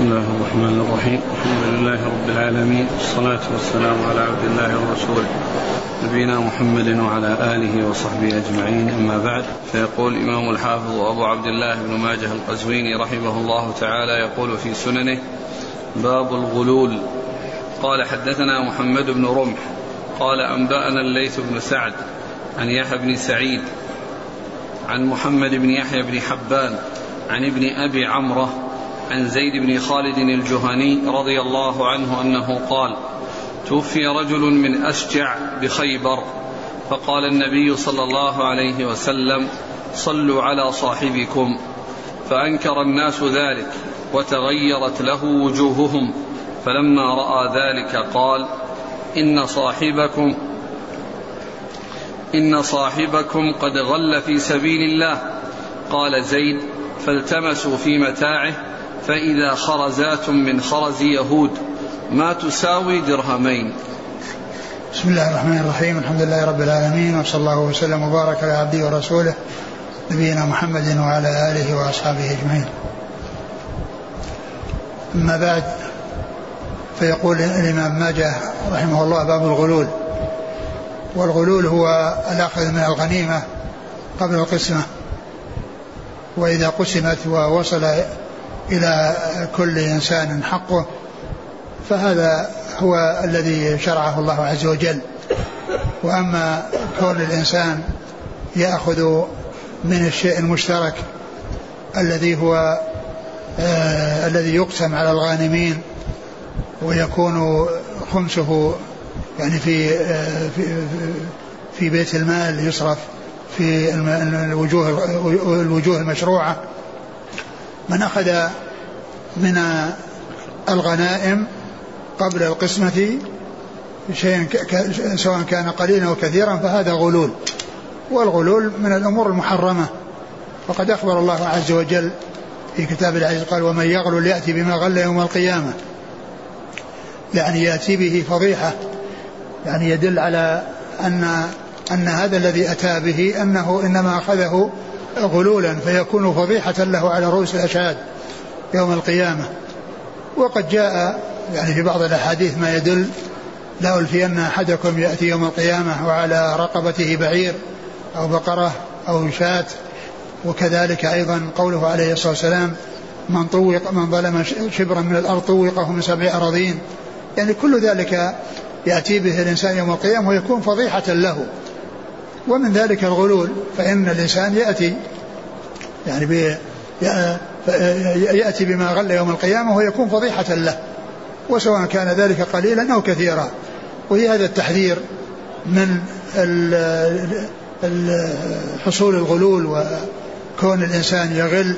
بسم الله الرحمن الرحيم. الحمد لله رب العالمين. والصلاة والسلام على عبد الله ورسوله. نبينا محمد وعلى آله وصحبه أجمعين. أما بعد فيقول الإمام الحافظ أبو عبد الله بن ماجه القزويني رحمه الله تعالى يقول في سننه باب الغلول. قال حدثنا محمد بن رمح. قال أنبأنا الليث بن سعد عن يحيى بن سعيد عن محمد بن يحيى بن حبان عن ابن أبي عمرة عن زيد بن خالد الجهني رضي الله عنه أنه قال توفي رجل من أشجع بخيبر فقال النبي صلى الله عليه وسلم صلوا على صاحبكم. فأنكر الناس ذلك وتغيرت له وجوههم. فلما رأى ذلك قال إن صاحبكم إن صاحبكم قد غل في سبيل الله. قال زيد فالتمسوا في متاعه فإذا خرزات من خرز يهود ما تساوي درهمين. بسم الله الرحمن الرحيم. الحمد لله رب العالمين وصلى الله وسلم وبارك على عبده ورسوله نبينا محمد وعلى آله وأصحابه أجمعين. أما بعد فيقول الإمام ماجه رحمه الله باب الغلول. والغلول هو الأخذ من الغنيمة قبل القسمة. وإذا قسمت ووصل إلى كل إنسان حقه فهذا هو الذي شرعه الله عز وجل. وأما كون الإنسان يأخذ من الشيء المشترك الذي هو آه الذي يقسم على الغانمين ويكون خمسه يعني في آه في في بيت المال يصرف في الوجوه الوجوه المشروعة من أخذ من الغنائم قبل القسمة شيئا سواء كان قليلا أو كثيرا فهذا غلول. والغلول من الأمور المحرمة. وقد أخبر الله عز وجل في كتاب العزيز قال ومن يغلل يأتي بما غل يوم القيامة. يعني يأتي به فضيحة. يعني يدل على أن أن هذا الذي أتى به أنه إنما أخذه غلولا فيكون فضيحة له على رؤوس الأشهاد يوم القيامة. وقد جاء يعني في بعض الأحاديث ما يدل لا ألفين أحدكم يأتي يوم القيامة وعلى رقبته بعير أو بقرة أو شاة. وكذلك أيضا قوله عليه الصلاة والسلام من طوق من ظلم شبرا من الأرض طوقه من سبع أراضين. يعني كل ذلك يأتي به الإنسان يوم القيامة ويكون فضيحة له. ومن ذلك الغلول فإن الإنسان يأتي يعني بي يأتي بما غل يوم القيامة ويكون فضيحة له وسواء كان ذلك قليلا أو كثيرا. وهي هذا التحذير من حصول الغلول وكون الإنسان يغل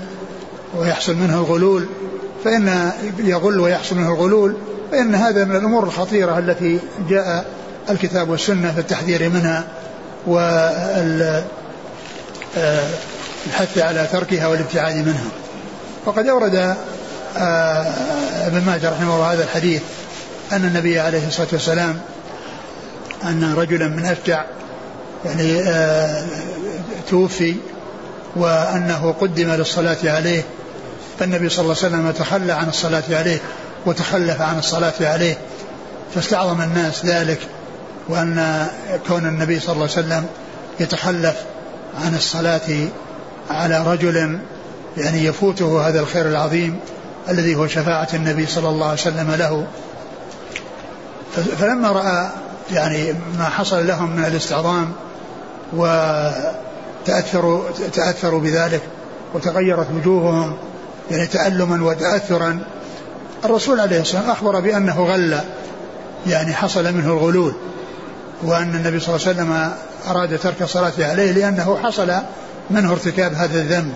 ويحصل منه الغلول. فإن يغل ويحصل منه الغلول فإن هذا من الأمور الخطيرة التي جاء الكتاب والسنة في التحذير منها. والحث على تركها والابتعاد منها. وقد أورد ابن ماجه رحمه الله هذا الحديث أن النبي عليه الصلاة والسلام أن رجلا من أشجع يعني توفي وأنه قدم للصلاة عليه. فالنبي صلى الله عليه وسلم تخلى عن الصلاة عليه وتخلف عن الصلاة عليه فاستعظم الناس ذلك. وأن كون النبي صلى الله عليه وسلم يتخلف عن الصلاة على رجل يعني يفوته هذا الخير العظيم الذي هو شفاعة النبي صلى الله عليه وسلم له. فلما رأى يعني ما حصل لهم من الاستعظام وتأثروا تأثروا بذلك وتغيرت وجوههم يعني تألما وتأثرا الرسول عليه الصلاة والسلام أخبر بأنه غل يعني حصل منه الغلول. وأن النبي صلى الله عليه وسلم أراد ترك الصلاة عليه لأنه حصل منه ارتكاب هذا الذنب.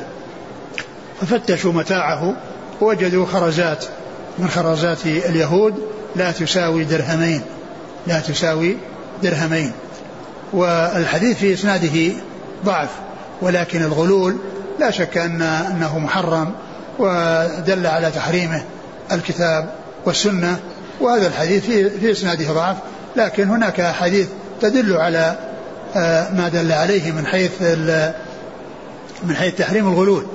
ففتشوا متاعه ووجدوا خرزات. من خرزات اليهود لا تساوي درهمين. لا تساوي درهمين. والحديث في إسناده ضعف ولكن الغلول لا شك أن أنه محرم ودل على تحريمه الكتاب والسنة وهذا الحديث في, في إسناده ضعف. لكن هناك أحاديث تدل على آه، ما دل عليه من حيث من حيث تحريم الغلول.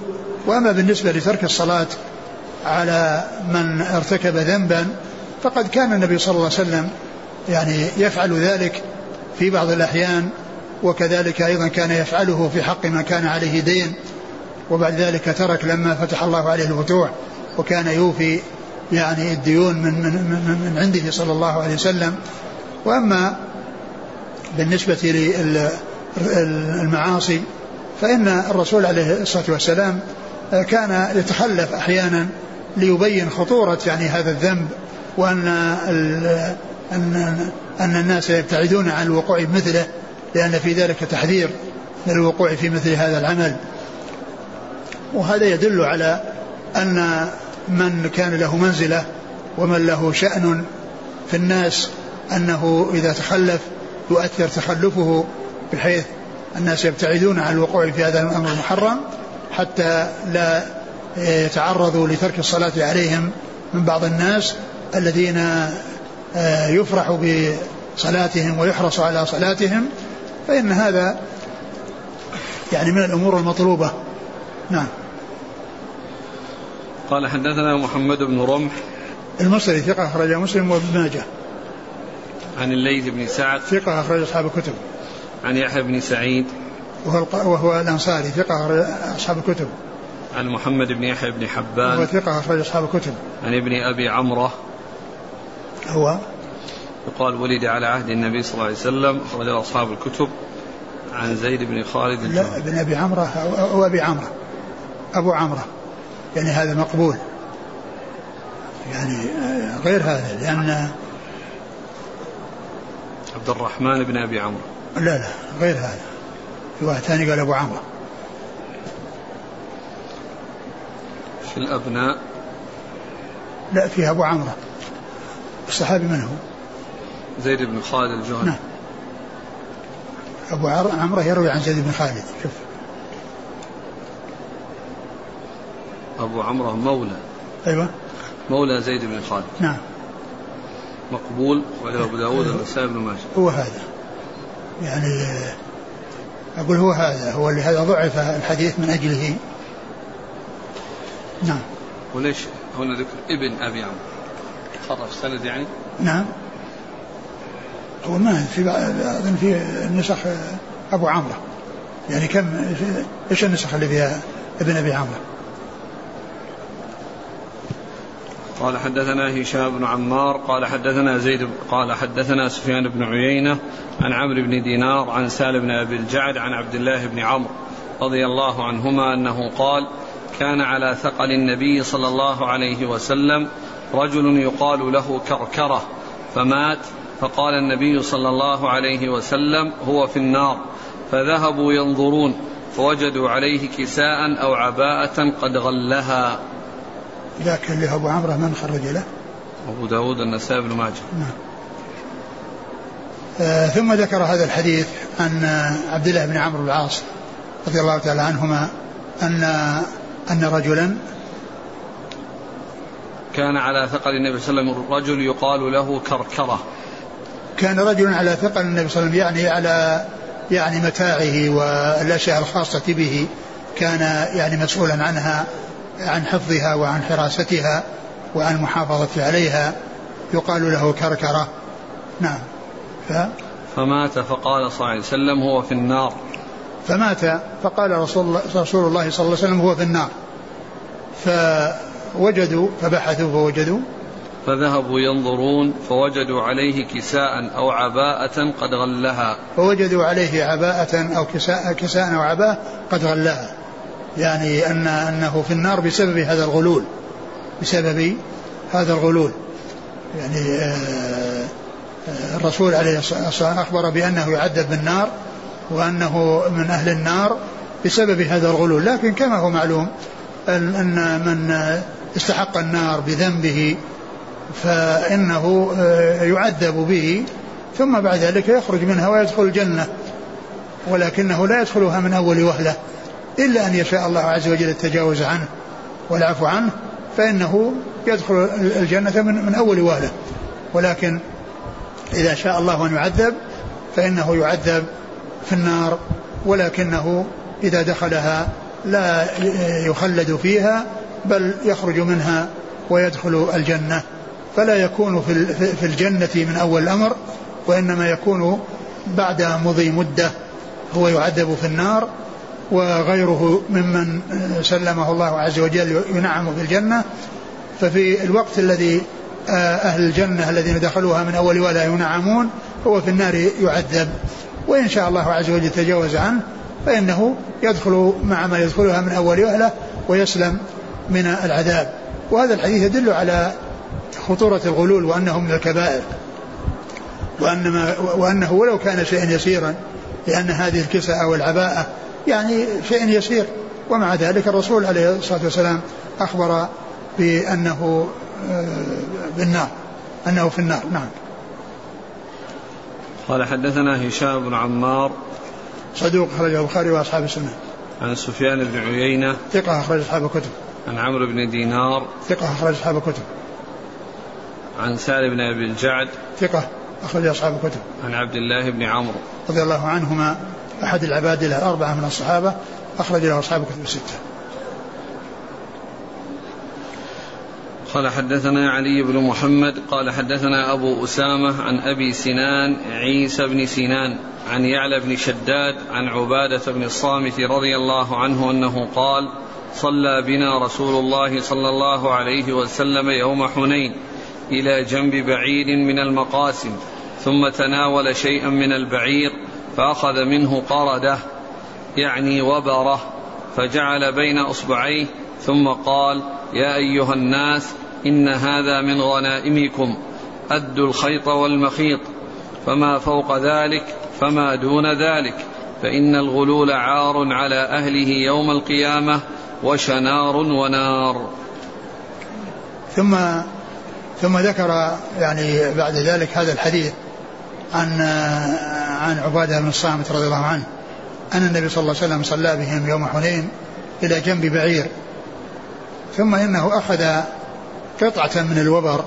وأما بالنسبة لترك الصلاة على من ارتكب ذنبا فقد كان النبي صلى الله عليه وسلم يعني يفعل ذلك في بعض الأحيان وكذلك أيضا كان يفعله في حق من كان عليه دين. وبعد ذلك ترك لما فتح الله عليه الفتوح وكان يوفي يعني الديون من من من, من عنده صلى الله عليه وسلم. وأما بالنسبة للمعاصي فإن الرسول عليه الصلاة والسلام كان يتخلف أحيانا ليبين خطورة يعني هذا الذنب وأن ان أن الناس يبتعدون عن الوقوع بمثله لأن في ذلك تحذير من الوقوع في مثل هذا العمل. وهذا يدل على أن من كان له منزلة ومن له شأن في الناس أنه إذا تخلف يؤثر تخلفه بحيث الناس يبتعدون عن الوقوع في هذا الأمر المحرم حتى لا يتعرضوا لترك الصلاة عليهم من بعض الناس الذين آه، يفرح بصلاتهم ويحرص على صلاتهم فإن هذا يعني من الأمور المطلوبة. نعم. قال حدثنا محمد بن رمح. المصري ثقة أخرج مسلم وابن ماجه. عن الليث بن سعد. ثقة أخرج أصحاب الكتب. عن يحيى بن سعيد. وهو, وهو الأنصاري ثقة أخرج أصحاب الكتب. عن محمد بن يحيى بن حبان. وهو ثقة أخرج أصحاب الكتب. عن ابن أبي عمرة. هو؟ يقال ولد على عهد النبي صلى الله عليه وسلم. أخرج أصحاب الكتب. عن زيد بن خالد. لا ابن أبي عمرة أو أبي عمرة. أبو عمرة. يعني هذا مقبول. يعني غير هذا لأن عبد الرحمن بن أبي عمرو. لا لا غير هذا. في واحد ثاني قال أبو عمرو. في الأبناء. لا فيها أبو عمرو. الصحابي من هو؟ زيد بن خالد الجهني. نعم. أبو عمرو يروي عن زيد بن خالد. شوف. أبو عمرو مولى. أيوة. مولى زيد بن خالد. نعم. مقبول وله أبو داود والنسائي بن ماجه. هو هذا. يعني أقول هو هذا هو اللي هذا ضعف الحديث من أجله. نعم. وليش هنا ذكر ابن أبي عمرو؟ خرج سند يعني؟ نعم. هو ما في أظن في النسخ أبو عمرو. يعني كم إيش النسخ اللي فيها ابن أبي عمرو؟ قال حدثنا هشام بن عمار قال حدثنا زيد قال حدثنا سفيان بن عيينة عن عمرو بن دينار عن سالم بن أبي الجعد عن عبد الله بن عمرو رضي الله عنهما أنه قال كان على ثقل النبي صلى الله عليه وسلم رجل يقال له كركرة فمات فقال النبي صلى الله عليه وسلم هو في النار فذهبوا ينظرون فوجدوا عليه كساء أو عباءة قد غلها. ذاك اللي هو أبو عمرو من خرج له. أبو داود النسائي بن ماجه. نعم. آه ثم ذكر هذا الحديث عن عبد الله بن عمرو العاص رضي الله تعالى عنهما أن أن رجلا كان على ثقل النبي صلى الله عليه وسلم رجل يقال له كركرة. كان رجل على ثقل النبي صلى الله عليه وسلم يعني على يعني متاعه والأشياء الخاصة به كان يعني مسؤولا عنها. عن حفظها وعن حراستها وعن المحافظة عليها يقال له كركرة. نعم. ف فمات فقال صلى الله عليه وسلم هو في النار. فمات فقال رسول الله, رسول الله صلى الله عليه وسلم هو في النار. فوجدوا فبحثوا فوجدوا. فذهبوا ينظرون فوجدوا عليه كساء أو عباءة قد غلها. فوجدوا عليه عباءة أو كساء, كساء أو عباءة قد غلها. يعني أن أنه في النار بسبب هذا الغلول بسبب هذا الغلول. يعني آه، آه، الرسول عليه الصلاة والسلام أخبر بأنه يعذب بالنار وأنه من أهل النار بسبب هذا الغلول. لكن كما هو معلوم أن من استحق النار بذنبه فإنه آه، يعذب به ثم بعد ذلك يخرج منها ويدخل الجنة ولكنه لا يدخلها من أول وهلة. إلا أن يشاء الله عز وجل التجاوز عنه والعفو عنه فإنه يدخل الجنة من, من أول وهلة ولكن إذا شاء الله أن يعذب فإنه يعذب في النار. ولكنه إذا دخلها لا يخلد فيها بل يخرج منها ويدخل الجنة. فلا يكون في الجنة من أول الأمر وإنما يكون بعد مضي مدة هو يعذب في النار. وغيره ممن سلمه الله عز وجل ينعم في الجنة ففي الوقت الذي آه، أهل الجنة الذين دخلوها من أول ولا ينعمون هو في النار يعذب. وإن شاء الله عز وجل تجاوز عنه فإنه يدخل مع ما يدخلها من أول وهلة ويسلم من العذاب. وهذا الحديث يدل على خطورة الغلول وأنه من الكبائر. وأنما وأنه ولو كان شيئا يسيرا لأن هذه الكساء والعباءة يعني شيء يسير. ومع ذلك الرسول عليه الصلاة والسلام أخبر بأنه آه، بالنار أنه في النار. نعم. قال حدثنا هشام بن عمار. صدوق أخرجه البخاري وأصحاب السنة. عن سفيان بن عيينة. ثقة أخرج أصحاب الكتب. عن عمرو بن دينار. ثقة أخرج أصحاب الكتب. عن سالم بن أبي الجعد. ثقة أخرج أصحاب الكتب. عن عبد الله بن عمرو. رضي الله عنهما أحد العباد الأربعة من الصحابة أخرج له أصحاب الكتب الستة. قال حدثنا علي بن محمد قال حدثنا أبو أسامة عن أبي سنان عيسى بن سنان عن يعلى بن شداد عن عبادة بن الصامت رضي الله عنه أنه قال صلى بنا رسول الله صلى الله عليه وسلم يوم حنين إلى جنب بعيد من المقاسم ثم تناول شيئا من البعير فأخذ منه قردة يعني وبرة فجعل بين أصبعيه ثم قال يا أيها الناس إن هذا من غنائمكم أدوا الخيط والمخيط فما فوق ذلك فما دون ذلك فإن الغلول عار على أهله يوم القيامة وشنار ونار. ثم ثم ذكر يعني بعد ذلك هذا الحديث عن عن عبادة بن الصامت رضي الله عنه أن النبي صلى الله عليه وسلم صلى بهم يوم حنين إلى جنب بعير ثم إنه أخذ قطعة من الوبر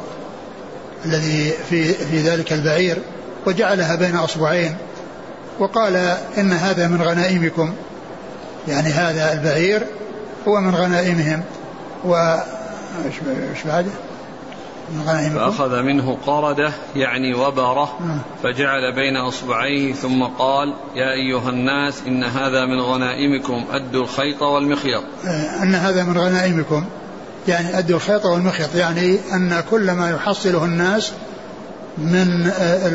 الذي في في ذلك البعير وجعلها بين أصبعين وقال إن هذا من غنائمكم يعني هذا البعير هو من غنائمهم و إيش بعده؟ فأخذ منه قردة يعني وبرة نعم. فجعل بين أصبعيه ثم قال يا أيها الناس إن هذا من غنائمكم أدوا الخيط والمخيط. آه، أن هذا من غنائمكم يعني أدوا الخيط والمخيط يعني أن كل ما يحصله الناس من آه،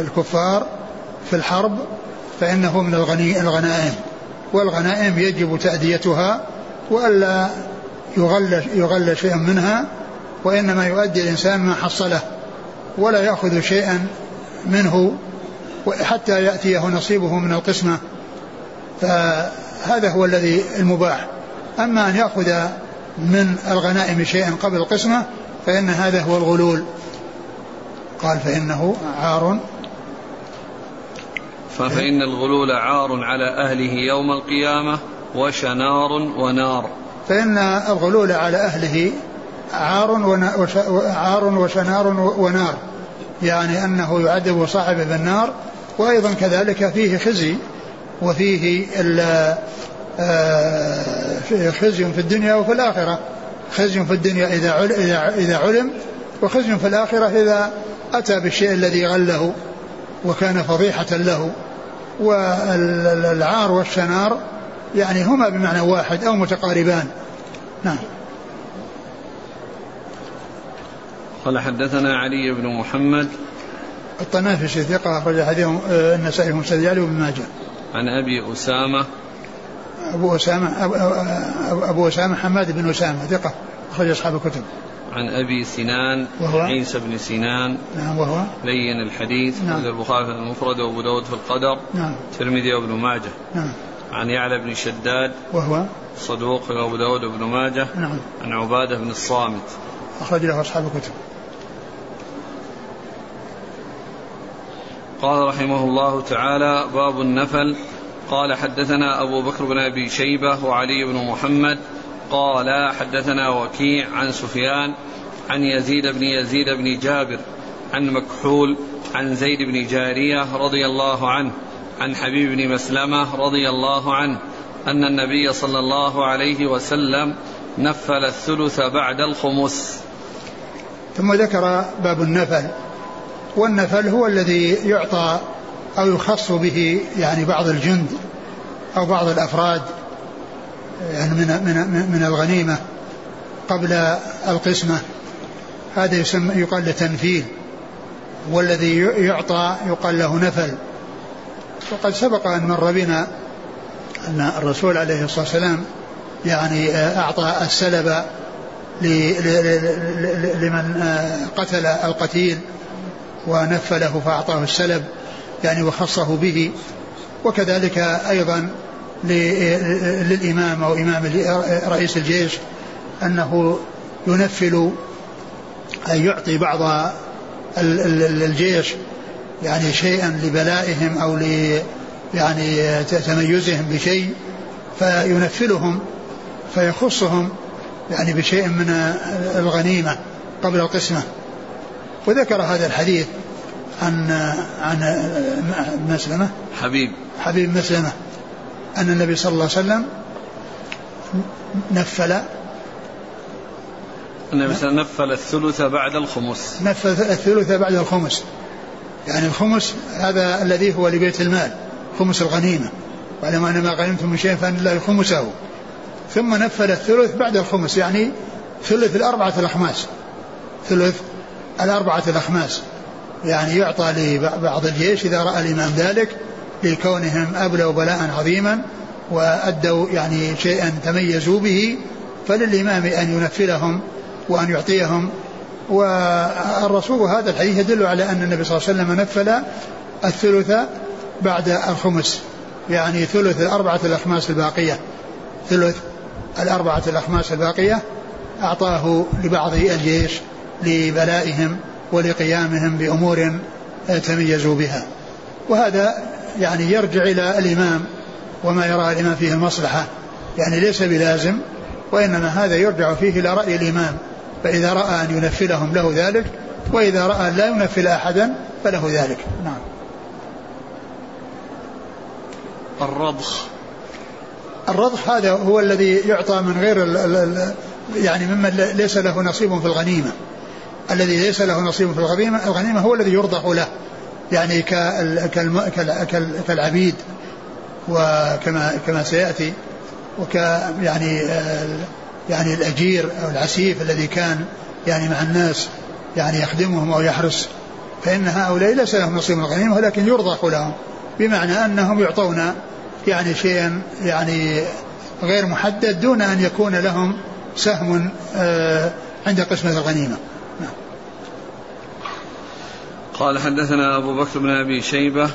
الكفار في الحرب فإنه من الغنائم. والغنائم يجب تأديتها وألا يغل يغل شيئا منها وإنما يؤدي الإنسان ما حصله ولا يأخذ شيئا منه حتى يأتيه نصيبه من القسمة فهذا هو الذي المباح. أما أن يأخذ من الغنائم شيئا قبل القسمة فإن هذا هو الغلول. قال فإنه عار. فإن الغلول عار على أهله يوم القيامة وشنار ونار. فإن الغلول على أهله عار عار وشنار ونار. يعني أنه يعذب صاحبه بالنار وأيضا كذلك فيه خزي وفيه آه، خزي في الدنيا وفي الآخرة. خزي في الدنيا إذا إذا علم وخزي في الآخرة إذا أتى بالشيء الذي غله وكان فضيحة له. والعار والشنار يعني هما بمعنى واحد أو متقاربان. نعم. قال حدثنا علي بن محمد الطنافسي ثقة أخرج حديث آه، النسائي ومسند علي وابن ماجه. عن أبي أسامة. أبو أسامة أبو, أبو أسامة حماد بن أسامة ثقة أخرج أصحاب الكتب. عن أبي سنان وهو؟ عيسى بن سنان. نعم وهو؟ لين الحديث نعم. البخاري في المفرد وأبو داود في القدر. نعم. الترمذي وابن ماجه. نعم. عن يعلى بن شداد. وهو؟ صدوق أبو داود وابن ماجه. نعم. عن عبادة بن الصامت. أخرج له أصحاب الكتب. قال رحمه الله تعالى باب النفل. قال حدثنا أبو بكر بن أبي شيبة وعلي بن محمد. قال حدثنا وكيع عن سفيان عن يزيد بن يزيد بن جابر عن مكحول عن زيد بن جارية رضي الله عنه عن حبيب بن مسلمة رضي الله عنه أن النبي صلى الله عليه وسلم نفل الثلث بعد الخمس. ثم ذكر باب النفل. والنفل هو الذي يعطى أو يخص به يعني بعض الجند أو بعض الأفراد يعني من من من الغنيمة قبل القسمة. هذا يسمى يقال له تنفيل. والذي يعطى يقال له نفل. وقد سبق أن مر بنا أن الرسول عليه الصلاة والسلام يعني أعطى السلب لمن قتل القتيل. ونفله فأعطاه السلب يعني وخصه به. وكذلك أيضا للإمام أو إمام رئيس الجيش أنه ينفل أن يعطي بعض الجيش يعني شيئا لبلائهم أو ل يعني تميزهم بشيء فينفلهم فيخصهم يعني بشيء من الغنيمة قبل القسمة. وذكر هذا الحديث عن عن مسلمة. حبيب. حبيب مسلمة. أن النبي صلى الله عليه وسلم نفل النبي صلى الله عليه وسلم نفل الثلث بعد الخمس. نفل الثلث بعد الخمس. يعني الخمس هذا الذي هو لبيت المال خمس الغنيمة. واعلم أن ما غنمتم من شيء فأن الله خمسه. ثم نفل الثلث بعد الخمس يعني ثلث الأربعة الأخماس. ثلث الأربعة الأخماس. يعني يعطى لبعض الجيش إذا رأى الإمام ذلك لكونهم أبلوا بلاء عظيما وأدوا يعني شيئا تميزوا به فللإمام أن ينفلهم وأن يعطيهم. والرسول هذا الحديث يدل على أن النبي صلى الله عليه وسلم نفل الثلث بعد الخمس. يعني ثلث الأربعة الأخماس الباقية. ثلث الأربعة الأخماس الباقية أعطاه لبعض الجيش. لبلائهم ولقيامهم بأمور تميزوا بها. وهذا يعني يرجع إلى الإمام وما يرى الإمام فيه المصلحة. يعني ليس بلازم وإنما هذا يرجع فيه إلى رأي الإمام. فإذا رأى أن ينفلهم له ذلك وإذا رأى أن لا ينفل أحدا فله ذلك. نعم. الرضخ الرضخ هذا هو الذي يعطى من غير ال ال يعني ممن ليس له نصيب في الغنيمة. الذي ليس له نصيب في الغنيمة الغنيمة هو الذي يرضخ له يعني كالعبيد وكما كما سيأتي وك يعني يعني الأجير أو العسيف الذي كان يعني مع الناس يعني يخدمهم أو يحرس فإن هؤلاء ليس لهم نصيب من الغنيمة ولكن يرضخ لهم بمعنى أنهم يعطون يعني شيئا يعني غير محدد دون أن يكون لهم سهم آه، عند قسمة الغنيمة. قال حدثنا أبو بكر بن أبي شيبة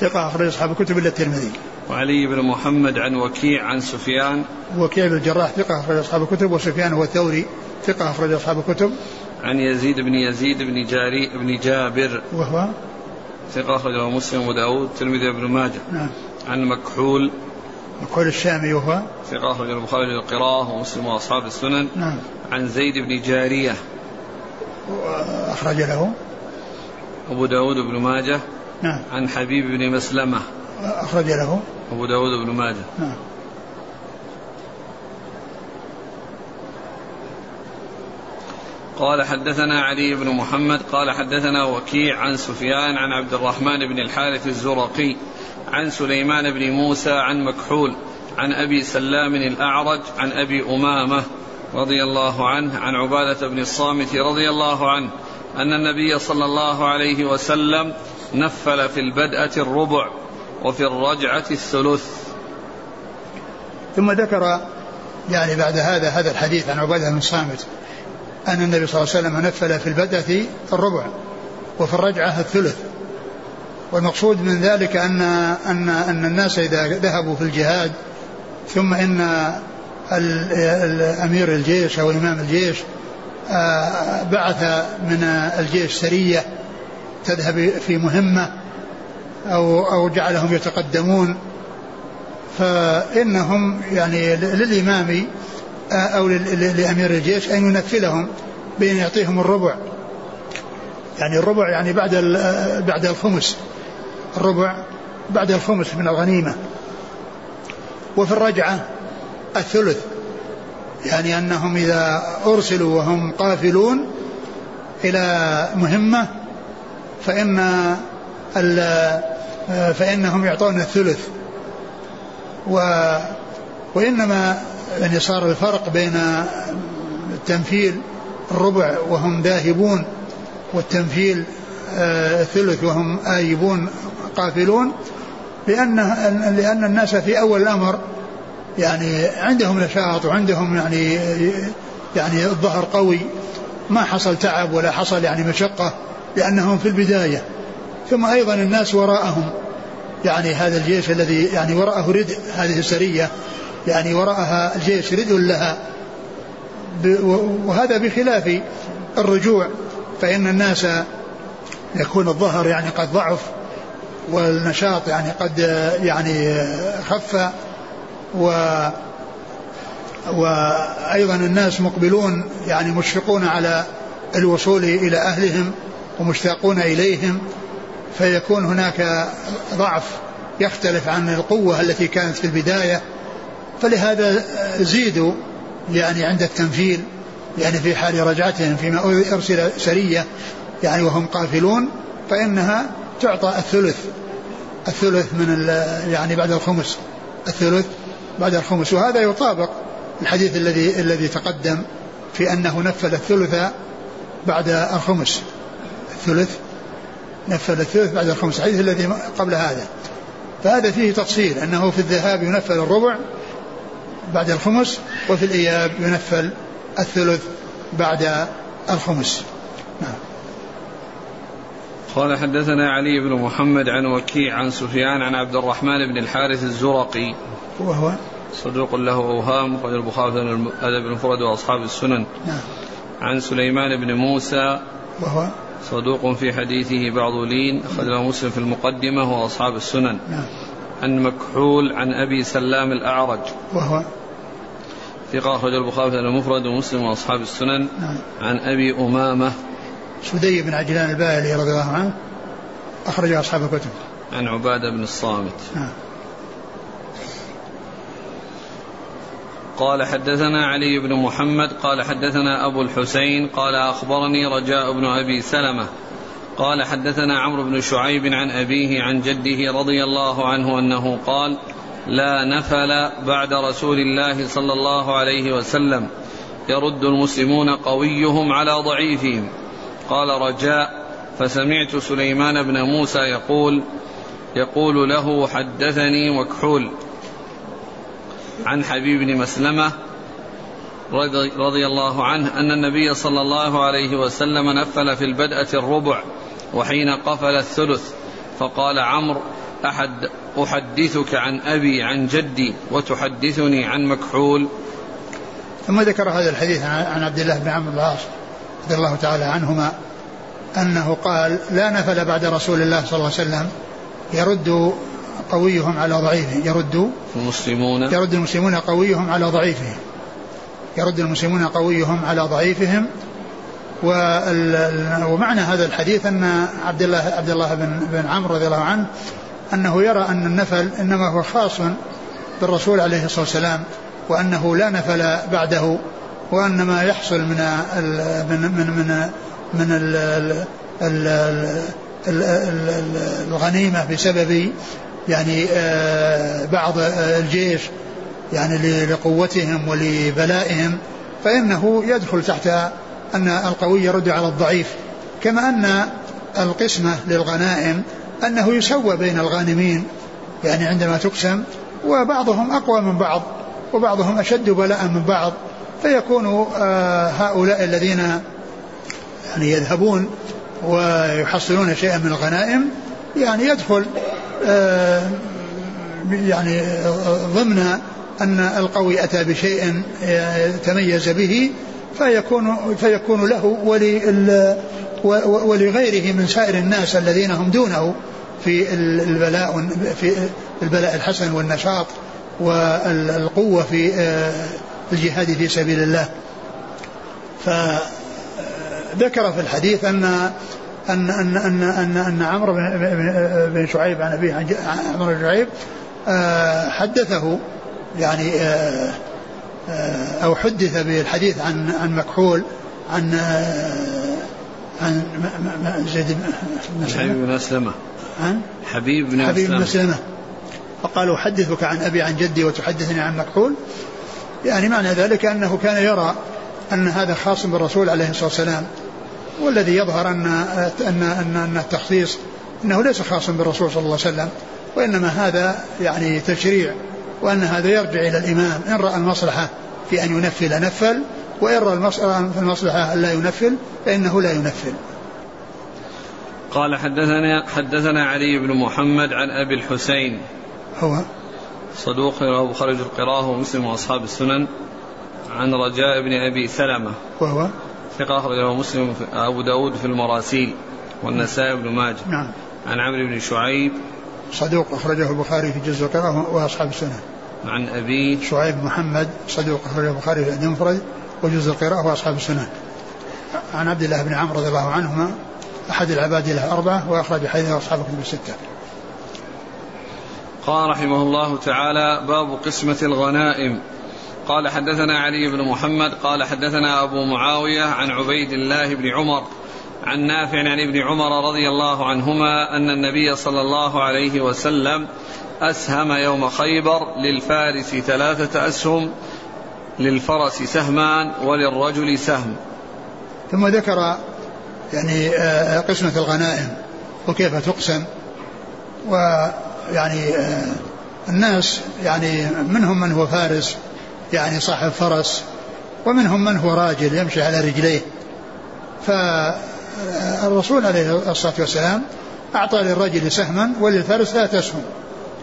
ثقة أخرج أصحاب الكتب إلا الترمذي. وعلي بن محمد عن وكيع عن سفيان. وكيع بن الجراح ثقة أخرج أصحاب الكتب وسفيان هو الثوري ثقة أخرج أصحاب الكتب. عن يزيد بن يزيد بن جاري بن جابر وهو؟ ثقة أخرجه مسلم وداود الترمذي بن ماجه. نعم. عن مكحول. مكحول الشامي وهو؟ ثقة أخرجه البخاري للقراءة ومسلم وأصحاب السنن. نعم. عن زيد بن جارية. أخرج له؟ أبو داود بن ماجه نعم. عن حبيب بن مسلمة. أخرج له. أبو داود بن ماجه. نعم. قال حدثنا علي بن محمد قال حدثنا وكيع عن سفيان عن عبد الرحمن بن الحارث الزرقي عن سليمان بن موسى عن مكحول عن أبي سلام الأعرج عن أبي أمامة رضي الله عنه عن عبادة بن الصامت رضي الله عنه أن النبي صلى الله عليه وسلم نفل في البدأة الربع وفي الرجعة الثلث. ثم ذكر يعني بعد هذا هذا الحديث عن عبادة بن الصامت أن النبي صلى الله عليه وسلم نفل في البدأة الربع وفي الرجعة الثلث. والمقصود من ذلك أن أن أن الناس إذا ذهبوا في الجهاد ثم إن أمير الجيش أو إمام الجيش بعث من الجيش سرية تذهب في مهمة أو أو جعلهم يتقدمون. فإنهم يعني للإمام أو لأمير الجيش أن ينفلهم بأن يعطيهم الربع. يعني الربع يعني بعد بعد الخمس. الربع بعد الخمس من الغنيمة. وفي الرجعة الثلث. يعني أنهم إذا أرسلوا وهم قافلون إلى مهمة فإن فإنهم يعطون الثلث. و وإنما يعني صار الفرق بين التنفيل الربع وهم ذاهبون والتنفيل آه، الثلث وهم آيبون قافلون لأن لأن الناس في أول الأمر يعني عندهم نشاط وعندهم يعني يعني الظهر قوي. ما حصل تعب ولا حصل يعني مشقة لأنهم في البداية. ثم أيضا الناس وراءهم. يعني هذا الجيش الذي يعني وراءه ردء هذه السرية. يعني وراءها الجيش ردء لها. وهذا بخلاف الرجوع. فإن الناس يكون الظهر يعني قد ضعف والنشاط يعني قد يعني خف. و وأيضا الناس مقبلون يعني مشفقون على الوصول إلى أهلهم ومشتاقون إليهم فيكون هناك ضعف يختلف عن القوة التي كانت في البداية. فلهذا زيدوا يعني عند التنفيل يعني في حال رجعتهم فيما أرسل سرية يعني وهم قافلون فإنها تعطى الثلث الثلث من يعني بعد الخمس الثلث بعد الخمس وهذا يطابق الحديث الذي الذي تقدم في أنه نفذ الثلث بعد الخمس. الثلث نفذ الثلث بعد الخمس. الحديث الذي قبل هذا. فهذا فيه تفصيل أنه في الذهاب ينفذ الربع بعد الخمس وفي الإياب ينفذ الثلث بعد الخمس. نعم. قال حدثنا علي بن محمد عن وكيع عن سفيان عن عبد الرحمن بن الحارث الزرقي. وهو صدوق له اوهام قال البخاري في الادب المفرد وأصحاب السنن. نعم. عن سليمان بن موسى وهو صدوق في حديثه بعض لين أخرجه مسلم في المقدمة وأصحاب السنن. نعم. عن مكحول عن أبي سلام الأعرج. وهو ثقة أخرج البخاري في المفرد ومسلم وأصحاب السنن. نعم. عن أبي أمامة. سدي بن عجلان الباهلي رضي الله عنه أخرج أصحاب الكتب. عن عبادة بن الصامت. نعم. قال حدثنا علي بن محمد قال حدثنا أبو الحسين قال أخبرني رجاء بن أبي سلمة قال حدثنا عمرو بن شعيب عن أبيه عن جده رضي الله عنه أنه قال لا نفل بعد رسول الله صلى الله عليه وسلم يرد المسلمون قويهم على ضعيفهم. قال رجاء فسمعت سليمان بن موسى يقول يقول له حدثني وكحول عن حبيب بن مسلمة رضي الله عنه أن النبي صلى الله عليه وسلم نفل في البدأة الربع وحين قفل الثلث فقال عمرو أحد أحدثك عن أبي عن جدي وتحدثني عن مكحول؟ ثم ذكر هذا الحديث عن عبد الله بن عمرو العاص رضي الله تعالى عنهما أنه قال لا نفل بعد رسول الله صلى الله عليه وسلم يرد قويهم على ضعيفه. يرد المسلمون. يرد المسلمون قويهم على ضعيفهم يرد المسلمون قويهم على ضعيفهم. ومعنى هذا الحديث أن عبد الله عبد الله بن بن عمرو رضي الله عنه أنه يرى أن النفل إنما هو خاص بالرسول عليه الصلاة والسلام وأنه لا نفل بعده وأن ما يحصل من من من من من الغنيمة بسبب يعني آه، بعض آه، الجيش يعني لقوتهم ولبلائهم فإنه يدخل تحت أن القوي يرد على الضعيف. كما أن القسمة للغنائم أنه يسوى بين الغانمين يعني عندما تقسم وبعضهم أقوى من بعض وبعضهم أشد بلاء من بعض. فيكون آه، هؤلاء الذين يعني يذهبون ويحصلون شيئا من الغنائم يعني يدخل آه، يعني آه، ضمن أن القوي أتى بشيء آه، تميز به فيكون فيكون له ولغيره من سائر الناس الذين هم دونه في البلاء في البلاء الحسن والنشاط والقوة في الجهاد في سبيل الله. فذكر في الحديث أن أن أن أن أن, أن عمرو بن شعيب عن أبيه عن عمرو بن شعيب آه، حدثه يعني آه، آه، أو حدث بالحديث عن عن مكحول عن عن زيد بن حبيب بن أسلمة. عن؟ حبيب بن حبيب بن أسلمة. فقال أحدثك عن أبي عن جدي وتحدثني عن مكحول. يعني معنى ذلك أنه كان يرى أن هذا خاص بالرسول عليه الصلاة والسلام. والذي يظهر أن أن أن, أن التخصيص أنه ليس خاصا بالرسول صلى الله عليه وسلم وإنما هذا يعني تشريع وأن هذا يرجع إلى الإمام. إن رأى المصلحة في أن ينفل نفل وإن رأى في المصلحة أن لا ينفل فإنه لا ينفل. قال حدثنا حدثنا علي بن محمد عن أبي الحسين. هو صدوق له خرج القراءة ومسلم وأصحاب السنن. عن رجاء بن أبي سلمة. وهو ثقة أخرجه مسلم أبو داود في المراسيل والنسائي بن ماجه. نعم. عن عمرو بن شعيب. صدوق أخرجه البخاري في جزء القراءة وأصحاب السنن عن أبي شعيب محمد صدوق أخرجه البخاري في المفرد وجزء القراءة وأصحاب السنن عن عبد الله بن عمرو رضي الله عنهما أحد العباد له أربعة وأخرج حديثه أصحاب الكتب الستة قال رحمه الله تعالى باب قسمة الغنائم. قال حدثنا علي بن محمد قال حدثنا أبو معاوية عن عبيد الله بن عمر عن نافع عن ابن عمر رضي الله عنهما أن النبي صلى الله عليه وسلم أسهم يوم خيبر للفارس ثلاثة أسهم للفرس سهمان وللرجل سهم. ثم ذكر يعني آه، قسمة الغنائم وكيف تقسم ويعني آه، الناس يعني منهم من هو فارس يعني صاحب فرس ومنهم من هو راجل يمشي على رجليه. فالرسول عليه الصلاة والسلام أعطى للرجل سهما وللفارس ثلاثة أسهم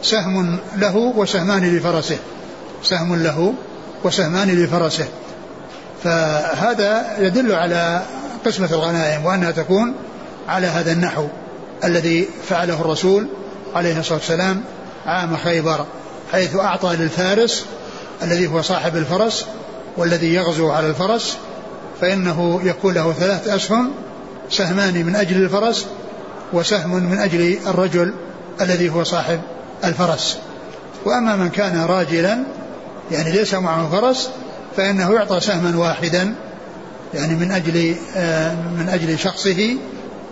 سهم له وسهمان لفرسه. سهم له وسهمان لفرسه. فهذا يدل على قسمة الغنائم وأنها تكون على هذا النحو الذي فعله الرسول عليه الصلاة والسلام عام خيبر حيث أعطى للفارس الذي هو صاحب الفرس والذي يغزو على الفرس فإنه يكون له ثلاث أسهم سهمان من أجل الفرس وسهم من أجل الرجل الذي هو صاحب الفرس. وأما من كان راجلا يعني ليس معه فرس فإنه يعطى سهما واحدا يعني من أجل آه، من أجل شخصه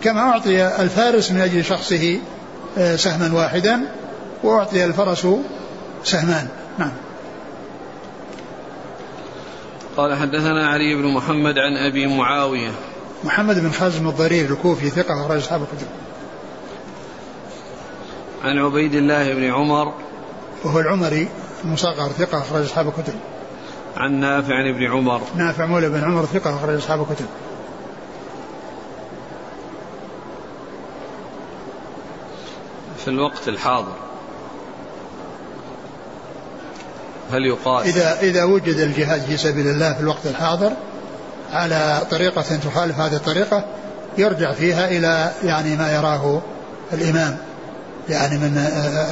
كما أعطي الفارس من أجل شخصه آه، سهما واحدا وأعطي الفرس سهمان نعم. قال حدثنا علي بن محمد عن أبي معاوية. محمد بن حزم الضرير الكوفي ثقة أخرج أصحاب الكتب. عن عبيد الله بن عمر. وهو العمري المصغر ثقة أخرج أصحاب الكتب. عن نافع عن ابن عمر. نافع مولى بن عمر ثقة أخرج أصحاب الكتب. في الوقت الحاضر. هل يقاس؟ إذا إذا وجد الجهاد في سبيل الله في الوقت الحاضر على طريقة تخالف هذه الطريقة يرجع فيها إلى يعني ما يراه الإمام يعني من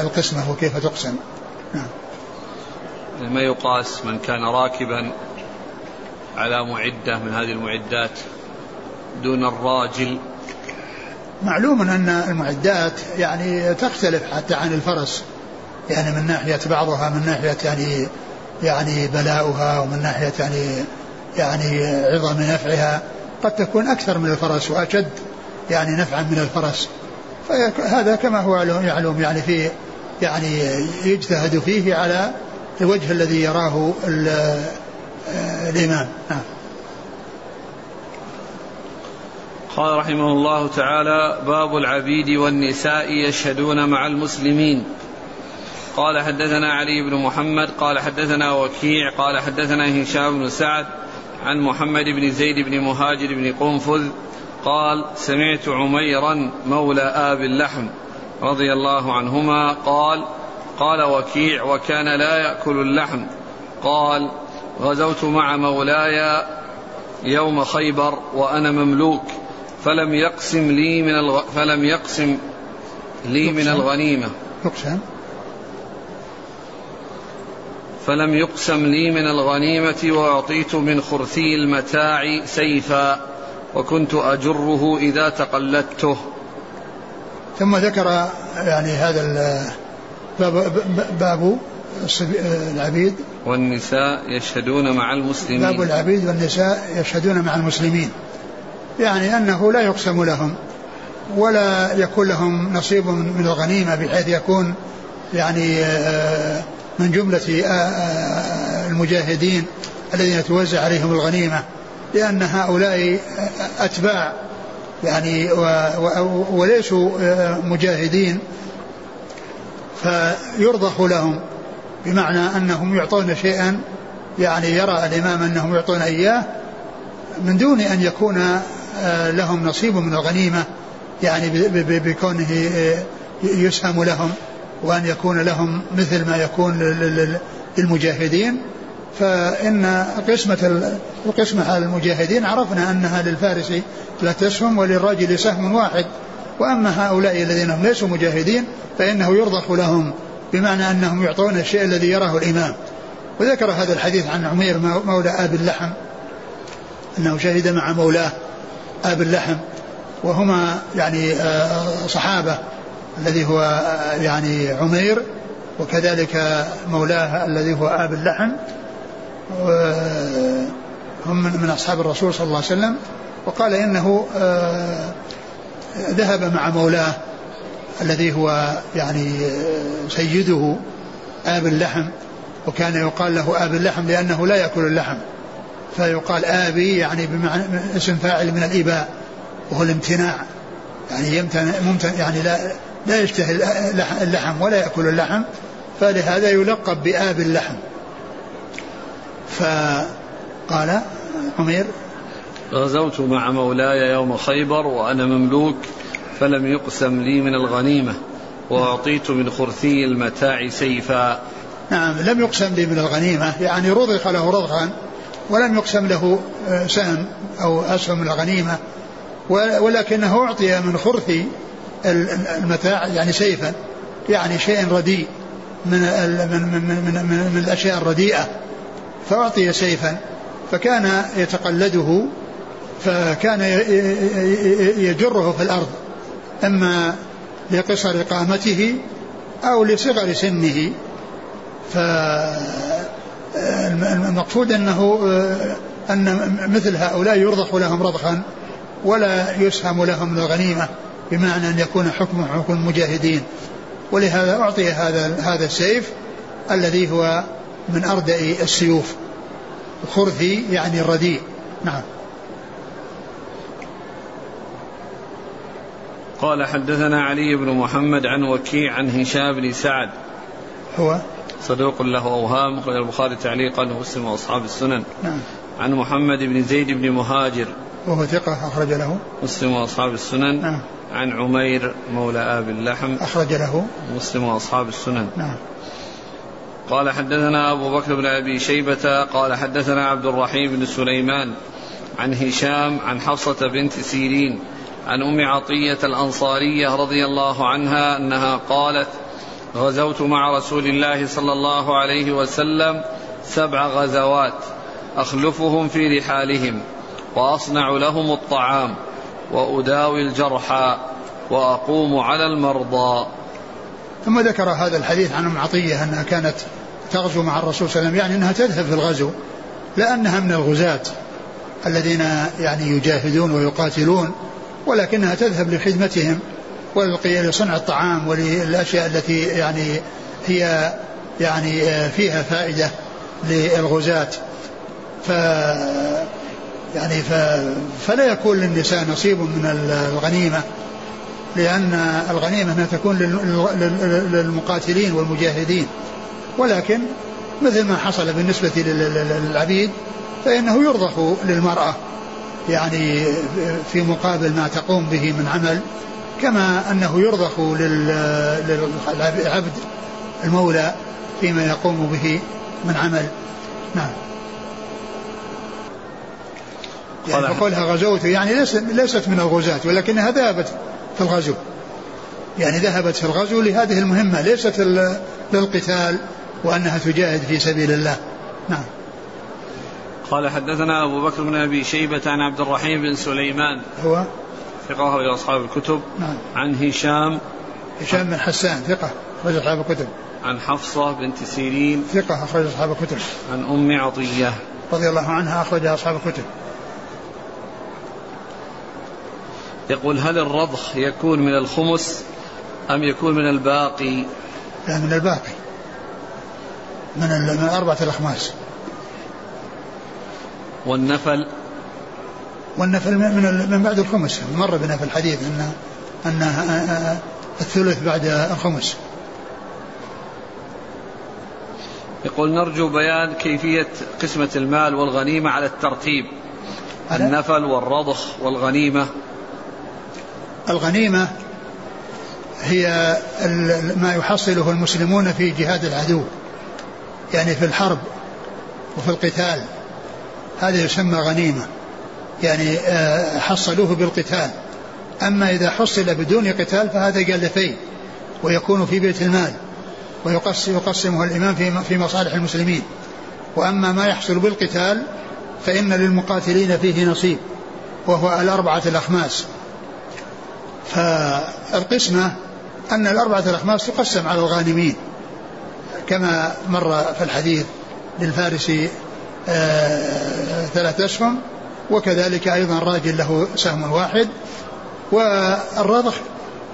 القسمة وكيف تقسم. نعم. ما يقاس من كان راكبا على معدة من هذه المعدات دون الراجل؟ معلوم أن المعدات يعني تختلف حتى عن الفرس. يعني من ناحية بعضها من ناحية يعني يعني بلاؤها ومن ناحية يعني يعني عظم نفعها. قد تكون أكثر من الفرس وأشد يعني نفعا من الفرس. فهذا كما هو يعلم يعني في يعني يجتهد فيه على الوجه الذي يراه الإمام. نعم. قال رحمه الله تعالى باب العبيد والنساء يشهدون مع المسلمين. قال حدثنا علي بن محمد قال حدثنا وكيع قال حدثنا هشام بن سعد عن محمد بن زيد بن مهاجر بن قنفذ قال سمعت عميرا مولى آب اللحم رضي الله عنهما قال قال وكيع وكان لا يأكل اللحم. قال غزوت مع مولاي يوم خيبر وأنا مملوك فلم يقسم لي من الغ... فلم يقسم لي من الغنيمة. يقسم؟ فلم يقسم لي من الغنيمة وأعطيت من خرثي المتاع سيفا وكنت أجره إذا تقلدته. ثم ذكر يعني هذا باب, باب العبيد. والنساء يشهدون مع المسلمين. باب العبيد والنساء يشهدون مع المسلمين. يعني أنه لا يقسم لهم ولا يكون لهم نصيب من الغنيمة بحيث يكون يعني آه، من جملة المجاهدين الذين توزع عليهم الغنيمة لأن هؤلاء أتباع يعني وليسوا مجاهدين. فيرضخ لهم بمعنى أنهم يعطون شيئا يعني يرى الإمام أنهم يعطون إياه من دون أن يكون لهم نصيب من الغنيمة يعني بكونه يسهم لهم. وأن يكون لهم مثل ما يكون للمجاهدين. فإن قسمة القسمة على المجاهدين عرفنا أنها للفارس لا تسهم وللرجل سهم واحد. وأما هؤلاء الذين هم ليسوا مجاهدين فإنه يرضخ لهم بمعنى أنهم يعطون الشيء الذي يراه الإمام. وذكر هذا الحديث عن عمير مولى آب اللحم أنه شهد مع مولاه آب اللحم. وهما يعني آه، صحابة. الذي هو آه، يعني عمير وكذلك مولاه الذي هو آب اللحم هم من أصحاب الرسول صلى الله عليه وسلم. وقال إنه آه، ذهب مع مولاه الذي هو يعني سيده آب اللحم. وكان يقال له آب اللحم لأنه لا يأكل اللحم. فيقال آبي يعني بمعنى اسم فاعل من الإباء وهو الامتناع. يعني يمتنع ممتن يعني لا لا يشتهي اللحم ولا يأكل اللحم فلهذا يلقب بآب اللحم. فقال عمير غزوت مع مولاي يوم خيبر وأنا مملوك فلم يقسم لي من الغنيمة وأعطيت من خرثي المتاع سيفا. نعم لم يقسم لي من الغنيمة يعني رضخ له رضخا ولم يقسم له آه، سهم أو أسهم من الغنيمة ولكنه أعطي من خرث المتاع يعني سيفا يعني شيء رديء من من من من, من, من الأشياء الرديئة. فأعطي سيفا فكان يتقلده فكان يجره في الأرض. أما لقصر قامته أو لصغر سنه فالمقصود أنه أن مثل هؤلاء يرضخ لهم رضخا ولا يسهم لهم من الغنيمة. بمعنى أن يكون حكم حكم المجاهدين ولهذا أعطي هذا هذا السيف الذي هو من أردأ السيوف خرثي يعني الرديء. نعم. قال حدثنا علي بن محمد عن وكيع عن هشام بن سعد. هو؟ صدوق له أوهام أخرج البخاري تعليقا ومسلم وأصحاب السنن. نعم. عن محمد بن زيد بن مهاجر. وهو ثقة أخرج له. مسلم وأصحاب السنن. نعم. عن عمير مولى آب اللحم. أخرج له. مسلم وأصحاب السنن. نعم. قال حدثنا أبو بكر بن أبي شيبة. قال حدثنا عبد الرحيم بن سليمان عن هشام عن حفصة بنت سيرين عن أم عطية الأنصارية رضي الله عنها أنها قالت غزوت مع رسول الله صلى الله عليه وسلم سبع غزوات أخلفهم في رحالهم. وأصنع لهم الطعام وأداوي الجرحى وأقوم على المرضى. ثم ذكر هذا الحديث عن أم عطية أنها كانت تغزو مع الرسول صلى الله عليه وسلم يعني أنها تذهب في الغزو لأنها من الغزاة الذين يعني يجاهدون ويقاتلون ولكنها تذهب لخدمتهم ولصنع الطعام وللأشياء التي يعني هي يعني فيها فائدة للغزاة. ف يعني فلا يكون للنساء نصيب من الغنيمة لأن الغنيمة أنها تكون للمقاتلين والمجاهدين. ولكن مثل ما حصل بالنسبة للعبيد فإنه يرضخ للمرأة. يعني في مقابل ما تقوم به من عمل كما أنه يرضخ للعبد المولى فيما يقوم به من عمل. نعم. يعني فقولها غزوت يعني ليست من الغزاة ولكنها ذهبت في الغزو. يعني ذهبت في الغزو لهذه المهمة ليست للقتال وأنها تجاهد في سبيل الله. نعم. قال حدثنا أبو بكر بن أبي شيبة عن عبد الرحيم بن سليمان. هو؟ ثقة إلى أصحاب الكتب. نعم. عن هشام. هشام بن حسان ثقة رجل أصحاب الكتب. عن حفصة بنت سيرين. ثقة أخرج أصحاب الكتب. عن أم عطية. رضي الله عنها أخرج أصحاب الكتب. يقول هل الرضخ يكون من الخمس أم يكون من الباقي؟ لا من الباقي. من, من أربعة الأخماس. والنفل؟ والنفل من من بعد الخمس. مر بنا في الحديث ان ان الثلث بعد الخمس. يقول نرجو بيان كيفية قسمة المال والغنيمة على الترتيب. النفل والرضخ والغنيمة. الغنيمة هي ما يحصله المسلمون في جهاد العدو يعني في الحرب وفي القتال. هذا يسمى غنيمة يعني آه، حصلوه بالقتال. أما إذا حصل بدون قتال فهذا قال في ويكون في بيت المال ويقسمه الإمام في مصالح المسلمين. وأما ما يحصل بالقتال فإن للمقاتلين فيه نصيب وهو الأربعة الأخماس. فالقسمة أن الأربعة الأخماس تقسم على الغانمين كما مر في الحديث للفارس آه ثلاث أسهم وكذلك أيضا راجل له سهم واحد. والرضخ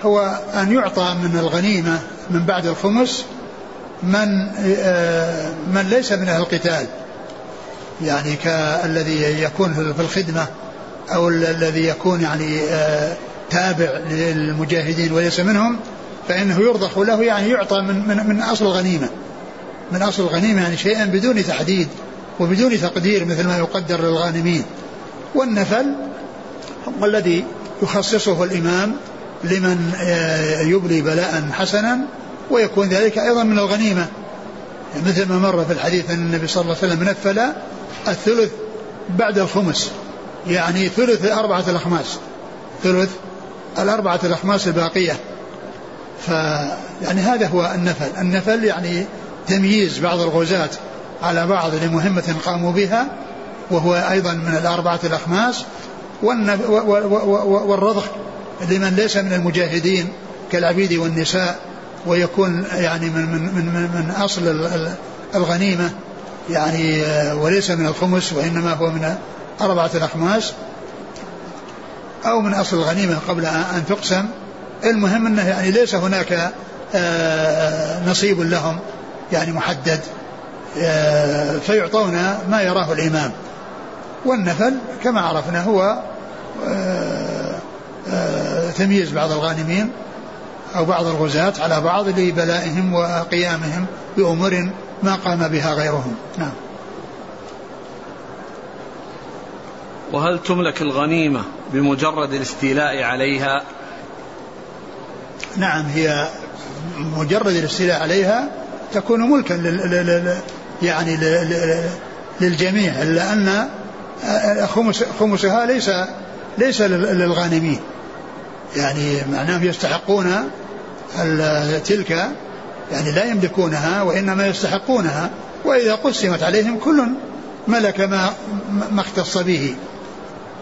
هو أن يعطى من الغنيمة من بعد الخمس من آه من ليس من أهل القتال. يعني كالذي يكون في الخدمة أو الذي يكون يعني آه تابع للمجاهدين وليس منهم فإنه يرضخ له يعني يعطى من, من, من أصل الغنيمة. من أصل الغنيمة يعني شيئا بدون تحديد وبدون تقدير مثل ما يقدر للغانمين. والنفل هو الذي يخصصه الإمام لمن آه، يبلي بلاء حسنا ويكون ذلك أيضا من الغنيمة. مثل ما مر في الحديث أن النبي صلى الله عليه وسلم نفل الثلث بعد الخمس يعني ثلث أربعة الأخماس. ثلث الأربعة الأخماس الباقية. ف يعني هذا هو النفل. النفل يعني تمييز بعض الغزاة على بعض لمهمة قاموا بها وهو أيضا من الأربعة الأخماس والرضخ لمن ليس من المجاهدين كالعبيد والنساء ويكون يعني من من من من أصل الغنيمة. يعني وليس من الخمس وإنما هو من أربعة الاخماس أو من أصل الغنيمة قبل أن تقسم. المهم أنه يعني ليس هناك آه، نصيب لهم يعني محدد آه، فيعطون ما يراه الإمام. والنفل كما عرفنا هو آه، تمييز بعض الغانمين أو بعض الغزاة على بعض لبلائهم وقيامهم بأمور ما قام بها غيرهم. نعم. وهل تملك الغنيمة بمجرد الاستيلاء عليها؟ نعم هي مجرد الاستيلاء عليها تكون ملكا لل يعني للجميع إلا أن خمس خمسها ليس ليس للغانمين. يعني معناه يستحقون تلك يعني لا يملكونها وإنما يستحقونها وإذا قسمت عليهم كل ملك ما ما اختص به.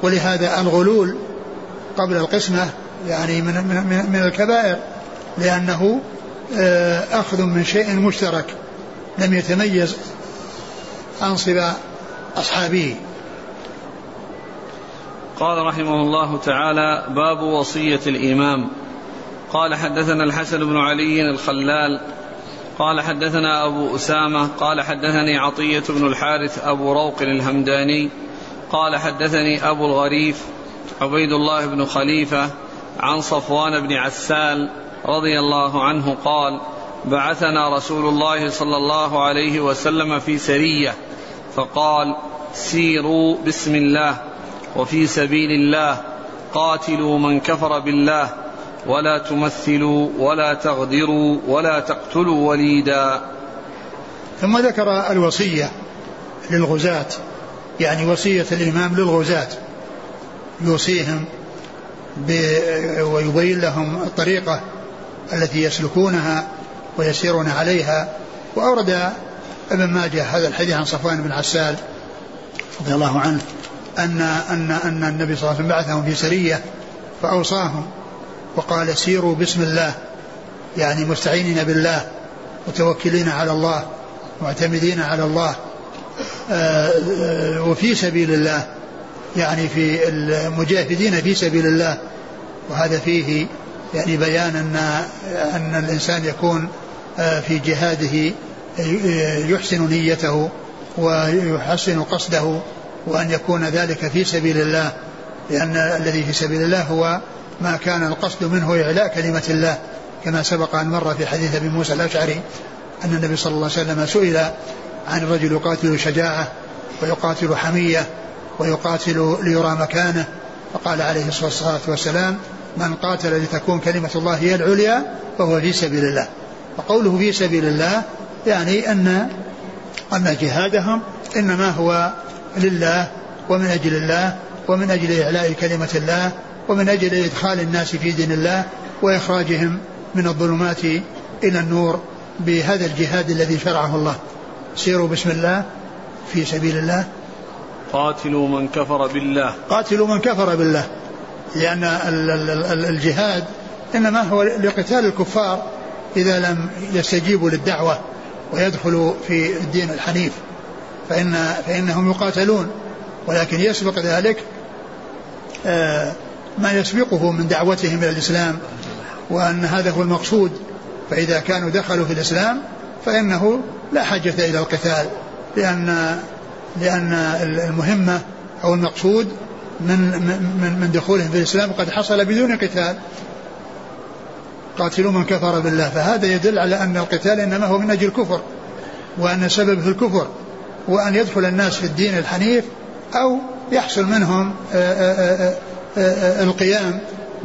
ولهذا الغلول قبل القسمة يعني من من من الكبائر لأنه آه، أخذ من شيء مشترك لم يتميز أنصب أصحابه. قال رحمه الله تعالى باب وصية الإمام. قال حدثنا الحسن بن علي الخلال. قال حدثنا أبو أسامة. قال حدثني عطية بن الحارث أبو روق الهمداني. قال حدثني أبو الغريف عبيد الله بن خليفة عن صفوان بن عسال رضي الله عنه قال بعثنا رسول الله صلى الله عليه وسلم في سرية فقال سيروا بسم الله وفي سبيل الله قاتلوا من كفر بالله ولا تمثلوا ولا تغدروا ولا تقتلوا وليدا. ثم ذكر الوصية للغزاة. يعني وصية الإمام للغزاة يوصيهم ويبين لهم الطريقة التي يسلكونها ويسيرون عليها. وأورد ابن ماجه هذا الحديث عن صفوان بن عسال رضي الله عنه أن أن أن النبي صلى الله عليه وسلم بعثهم في سرية فأوصاهم وقال سيروا بسم الله يعني مستعينين بالله متوكلين على الله معتمدين على الله. وفي سبيل الله يعني في المجاهدين في سبيل الله وهذا فيه يعني بيان أن أن الإنسان يكون آه، في جهاده يحسن نيته ويحسن قصده وأن يكون ذلك في سبيل الله لأن الذي في سبيل الله هو ما كان القصد منه إعلاء كلمة الله كما سبق أن مر في حديث أبي موسى الأشعري أن النبي صلى الله عليه وسلم سئل عن الرجل يقاتل شجاعة ويقاتل حمية ويقاتل ليرى مكانه. فقال عليه الصلاة والسلام من قاتل لتكون كلمة الله هي العليا فهو في سبيل الله. وقوله في سبيل الله يعني أن أن جهادهم إنما هو لله ومن أجل الله ومن أجل إعلاء كلمة الله ومن أجل إدخال الناس في دين الله وإخراجهم من الظلمات إلى النور بهذا الجهاد الذي شرعه الله. سيروا بسم الله في سبيل الله. قاتلوا من كفر بالله. قاتلوا من كفر بالله. لأن الجهاد إنما هو لقتال الكفار إذا لم يستجيبوا للدعوة ويدخلوا في الدين الحنيف. فإن فإنهم يقاتلون. ولكن يسبق ذلك آه، ما يسبقه من دعوتهم إلى الإسلام وأن هذا هو المقصود. فإذا كانوا دخلوا في الإسلام فإنه لا حاجة إلى القتال لأن لأن المهمة أو المقصود من من من دخولهم في الإسلام قد حصل بدون قتال. قاتلوا من كفر بالله فهذا يدل على أن القتال إنما هو من أجل الكفر وأن سبب في الكفر وأن يدخل الناس في الدين الحنيف أو يحصل منهم آه، آه، آه، القيام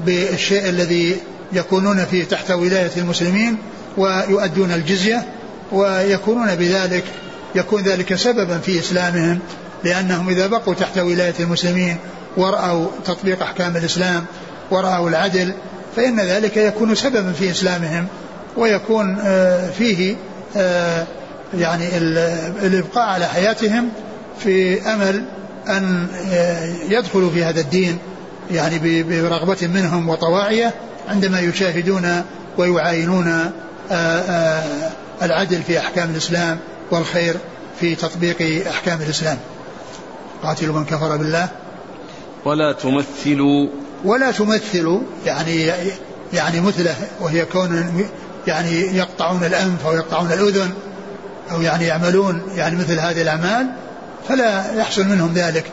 بالشيء الذي يكونون فيه تحت ولاية المسلمين ويؤدون الجزية. ويكونون بذلك يكون ذلك سببا في إسلامهم لأنهم إذا بقوا تحت ولاية المسلمين ورأوا تطبيق أحكام الإسلام ورأوا العدل فإن ذلك يكون سببا في إسلامهم ويكون آه، فيه آه، يعني الإبقاء على حياتهم في أمل أن آه، يدخلوا في هذا الدين يعني برغبة منهم وطواعية عندما يشاهدون ويعاينون العدل في أحكام الإسلام والخير في تطبيق أحكام الإسلام. قاتلوا من كفر بالله. ولا تمثلوا. ولا تمثلوا يعني يعني مثله وهي كون يعني يقطعون الأنف أو يقطعون الأذن أو يعني يعملون يعني مثل هذه الأعمال فلا يحصل منهم ذلك.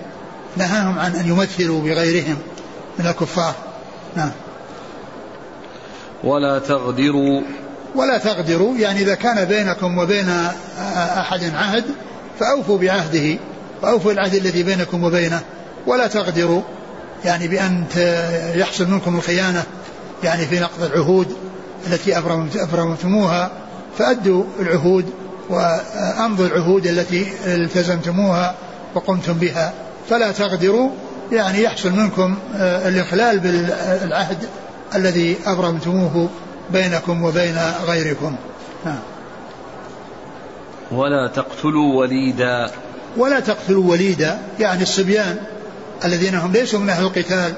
نهاهم عن أن يمثلوا بغيرهم من الكفار. نعم. ولا تغدروا. ولا تغدروا يعني إذا كان بينكم وبين أحد عهد فأوفوا بعهده واوفوا العهد الذي بينكم وبينه ولا تغدروا يعني بأن يحصل منكم الخيانة يعني في نقض العهود التي أبرمتموها فأدوا العهود وأمضوا العهود التي التزمتموها وقمتم بها. فلا تغدروا يعني يحصل منكم آه، الإخلال بالعهد الذي أبرمتموه. بينكم وبين غيركم. نعم ولا تقتلوا وليدا. ولا تقتلوا وليدا يعني الصبيان الذين هم ليسوا من أهل القتال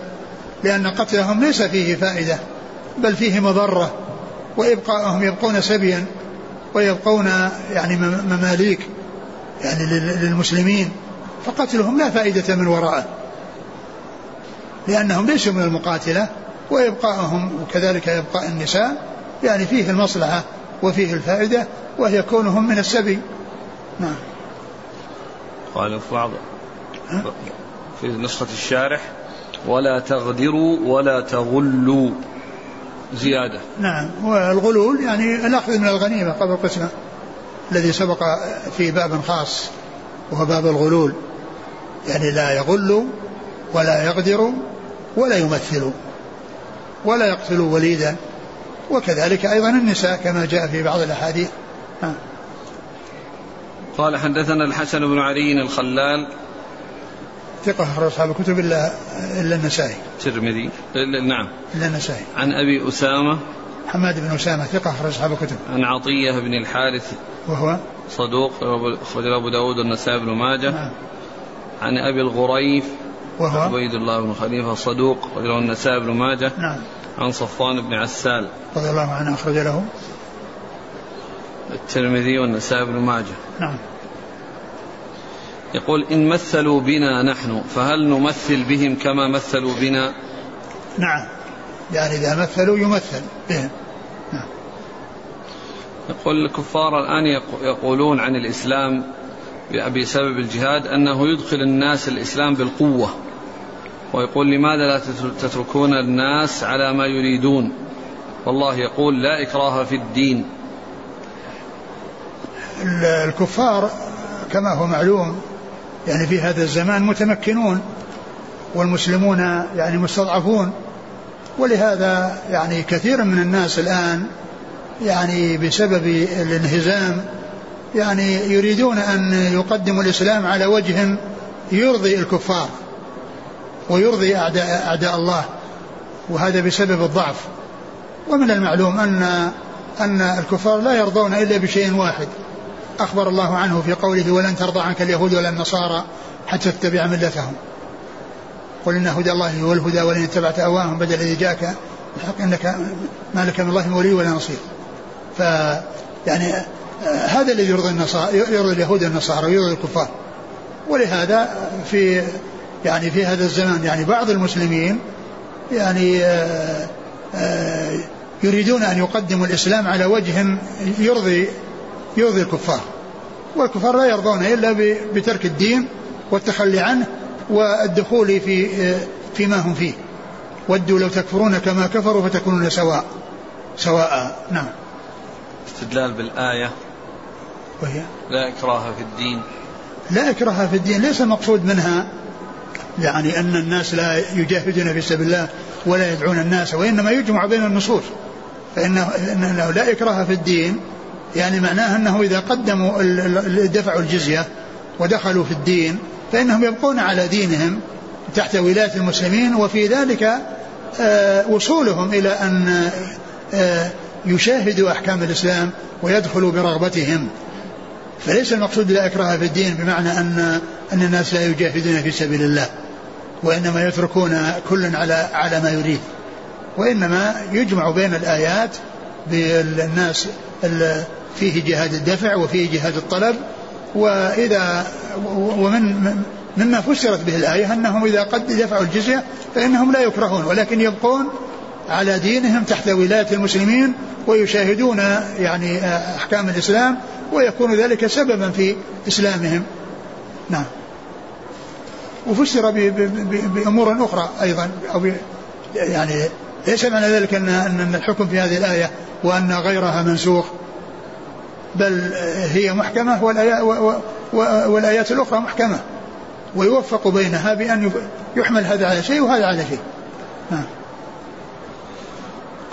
لأن قتلهم ليس فيه فائدة بل فيه مضرة وإبقاءهم يبقون سبيا ويبقون يعني مماليك يعني للمسلمين فقتلهم لا فائدة من وراءه لأنهم ليسوا من المقاتلة. وإبقاءهم وكذلك إبقاء النساء يعني فيه المصلحة وفيه الفائدة وهي كونهم من السبي. نعم. قال بعض في نسخة الشارح ولا تغدروا ولا تغلوا. زيادة. نعم. والغلول يعني الأخذ من الغنيمة قبل القسمة الذي سبق في باب خاص وهو باب الغلول. يعني لا يغل ولا يغدر ولا يمثل ولا يقتل وليدا وكذلك أيضا النساء كما جاء في بعض الأحاديث قال حدثنا الحسن بن علي الخلال ثقة أصحاب الكتب إلا إلا النسائي. الترمذي نعم. إلا النسائي. عن أبي أسامة حماد بن أسامة ثقة أخرج أصحاب الكتب. عن عطية بن الحارث وهو صدوق أخرج أبو داود والنسائي بن ماجه. نعم. عن أبي الغريف وهو عبيد الله بن خليفة صدوق أخرج له النسائي بن ماجه. نعم. عن صفوان بن عسال رضي الله عنه أخرج له الترمذي والنسائي بن ماجه نعم يقول إن مثلوا بنا نحن فهل نمثل بهم كما مثلوا بنا نعم يعني إذا مثلوا يمثل بهم نعم. يقول الكفار الآن يقولون عن الإسلام بسبب الجهاد أنه يدخل الناس الإسلام بالقوة. ويقول لماذا لا تتركون الناس على ما يريدون؟ والله يقول لا إكراه في الدين. الكفار كما هو معلوم يعني في هذا الزمان متمكنون والمسلمون يعني مستضعفون. ولهذا يعني كثير من الناس الآن يعني بسبب الانهزام يعني يريدون أن يقدموا الإسلام على وجه يرضي الكفار ويرضي أعداء, أعداء الله وهذا بسبب الضعف. ومن المعلوم أن أن الكفار لا يرضون إلا بشيء واحد. أخبر الله عنه في قوله ولن ترضى عنك اليهود ولا النصارى حتى تتبع ملتهم قل إن هدى الله هو الهدى ولن اتبعت أهواهم بدل الذي جاءك الحق إنك ما لك من الله من ولي ولا نصير ف يعني هذا الذي يرضي النصارى يرضي اليهود والنصارى ويرضي الكفار. ولهذا في يعني في هذا الزمان يعني بعض المسلمين يعني آه، آه، يريدون أن يقدموا الإسلام على وجه يرضي يرضي الكفار. والكفار لا يرضون إلا بترك الدين والتخلي عنه والدخول في فيما هم فيه. ودوا لو تكفرون كما كفروا فتكونون سواء سواء. نعم. استدلال بالآية. وهي؟ لا إكراه في الدين. لا إكراه في الدين ليس المقصود منها يعني أن الناس لا يجاهدون في سبيل الله ولا يدعون الناس وإنما يجمع بين النصوص. فإنه, إنه لا إكراه في الدين يعني معناه أنه إذا قدموا دفعوا الجزية ودخلوا في الدين فإنهم يبقون على دينهم تحت ولاية المسلمين وفي ذلك آه، وصولهم إلى أن آه، يشاهدوا أحكام الإسلام ويدخلوا برغبتهم. فليس المقصود لا إكراه في الدين بمعنى أن أن الناس لا يجاهدون في سبيل الله وإنما يتركون كل على على ما يريد وإنما يجمع بين الآيات بالناس فيه جهاد الدفع وفيه جهاد الطلب وإذا ومن مما فسرت به الآية أنهم إذا قد دفعوا الجزية فإنهم لا يكرهون ولكن يبقون على دينهم تحت ولاية المسلمين ويشاهدون يعني أحكام الإسلام ويكون ذلك سببا في إسلامهم. نعم. وفسر بأمور أخرى أيضا أو يعني ليس معنى ذلك أن أن الحكم في هذه الآية وأن غيرها منسوخ بل هي محكمة والآيات الأخرى محكمة ويوفق بينها بأن يحمل هذا على شيء وهذا على شيء. نعم.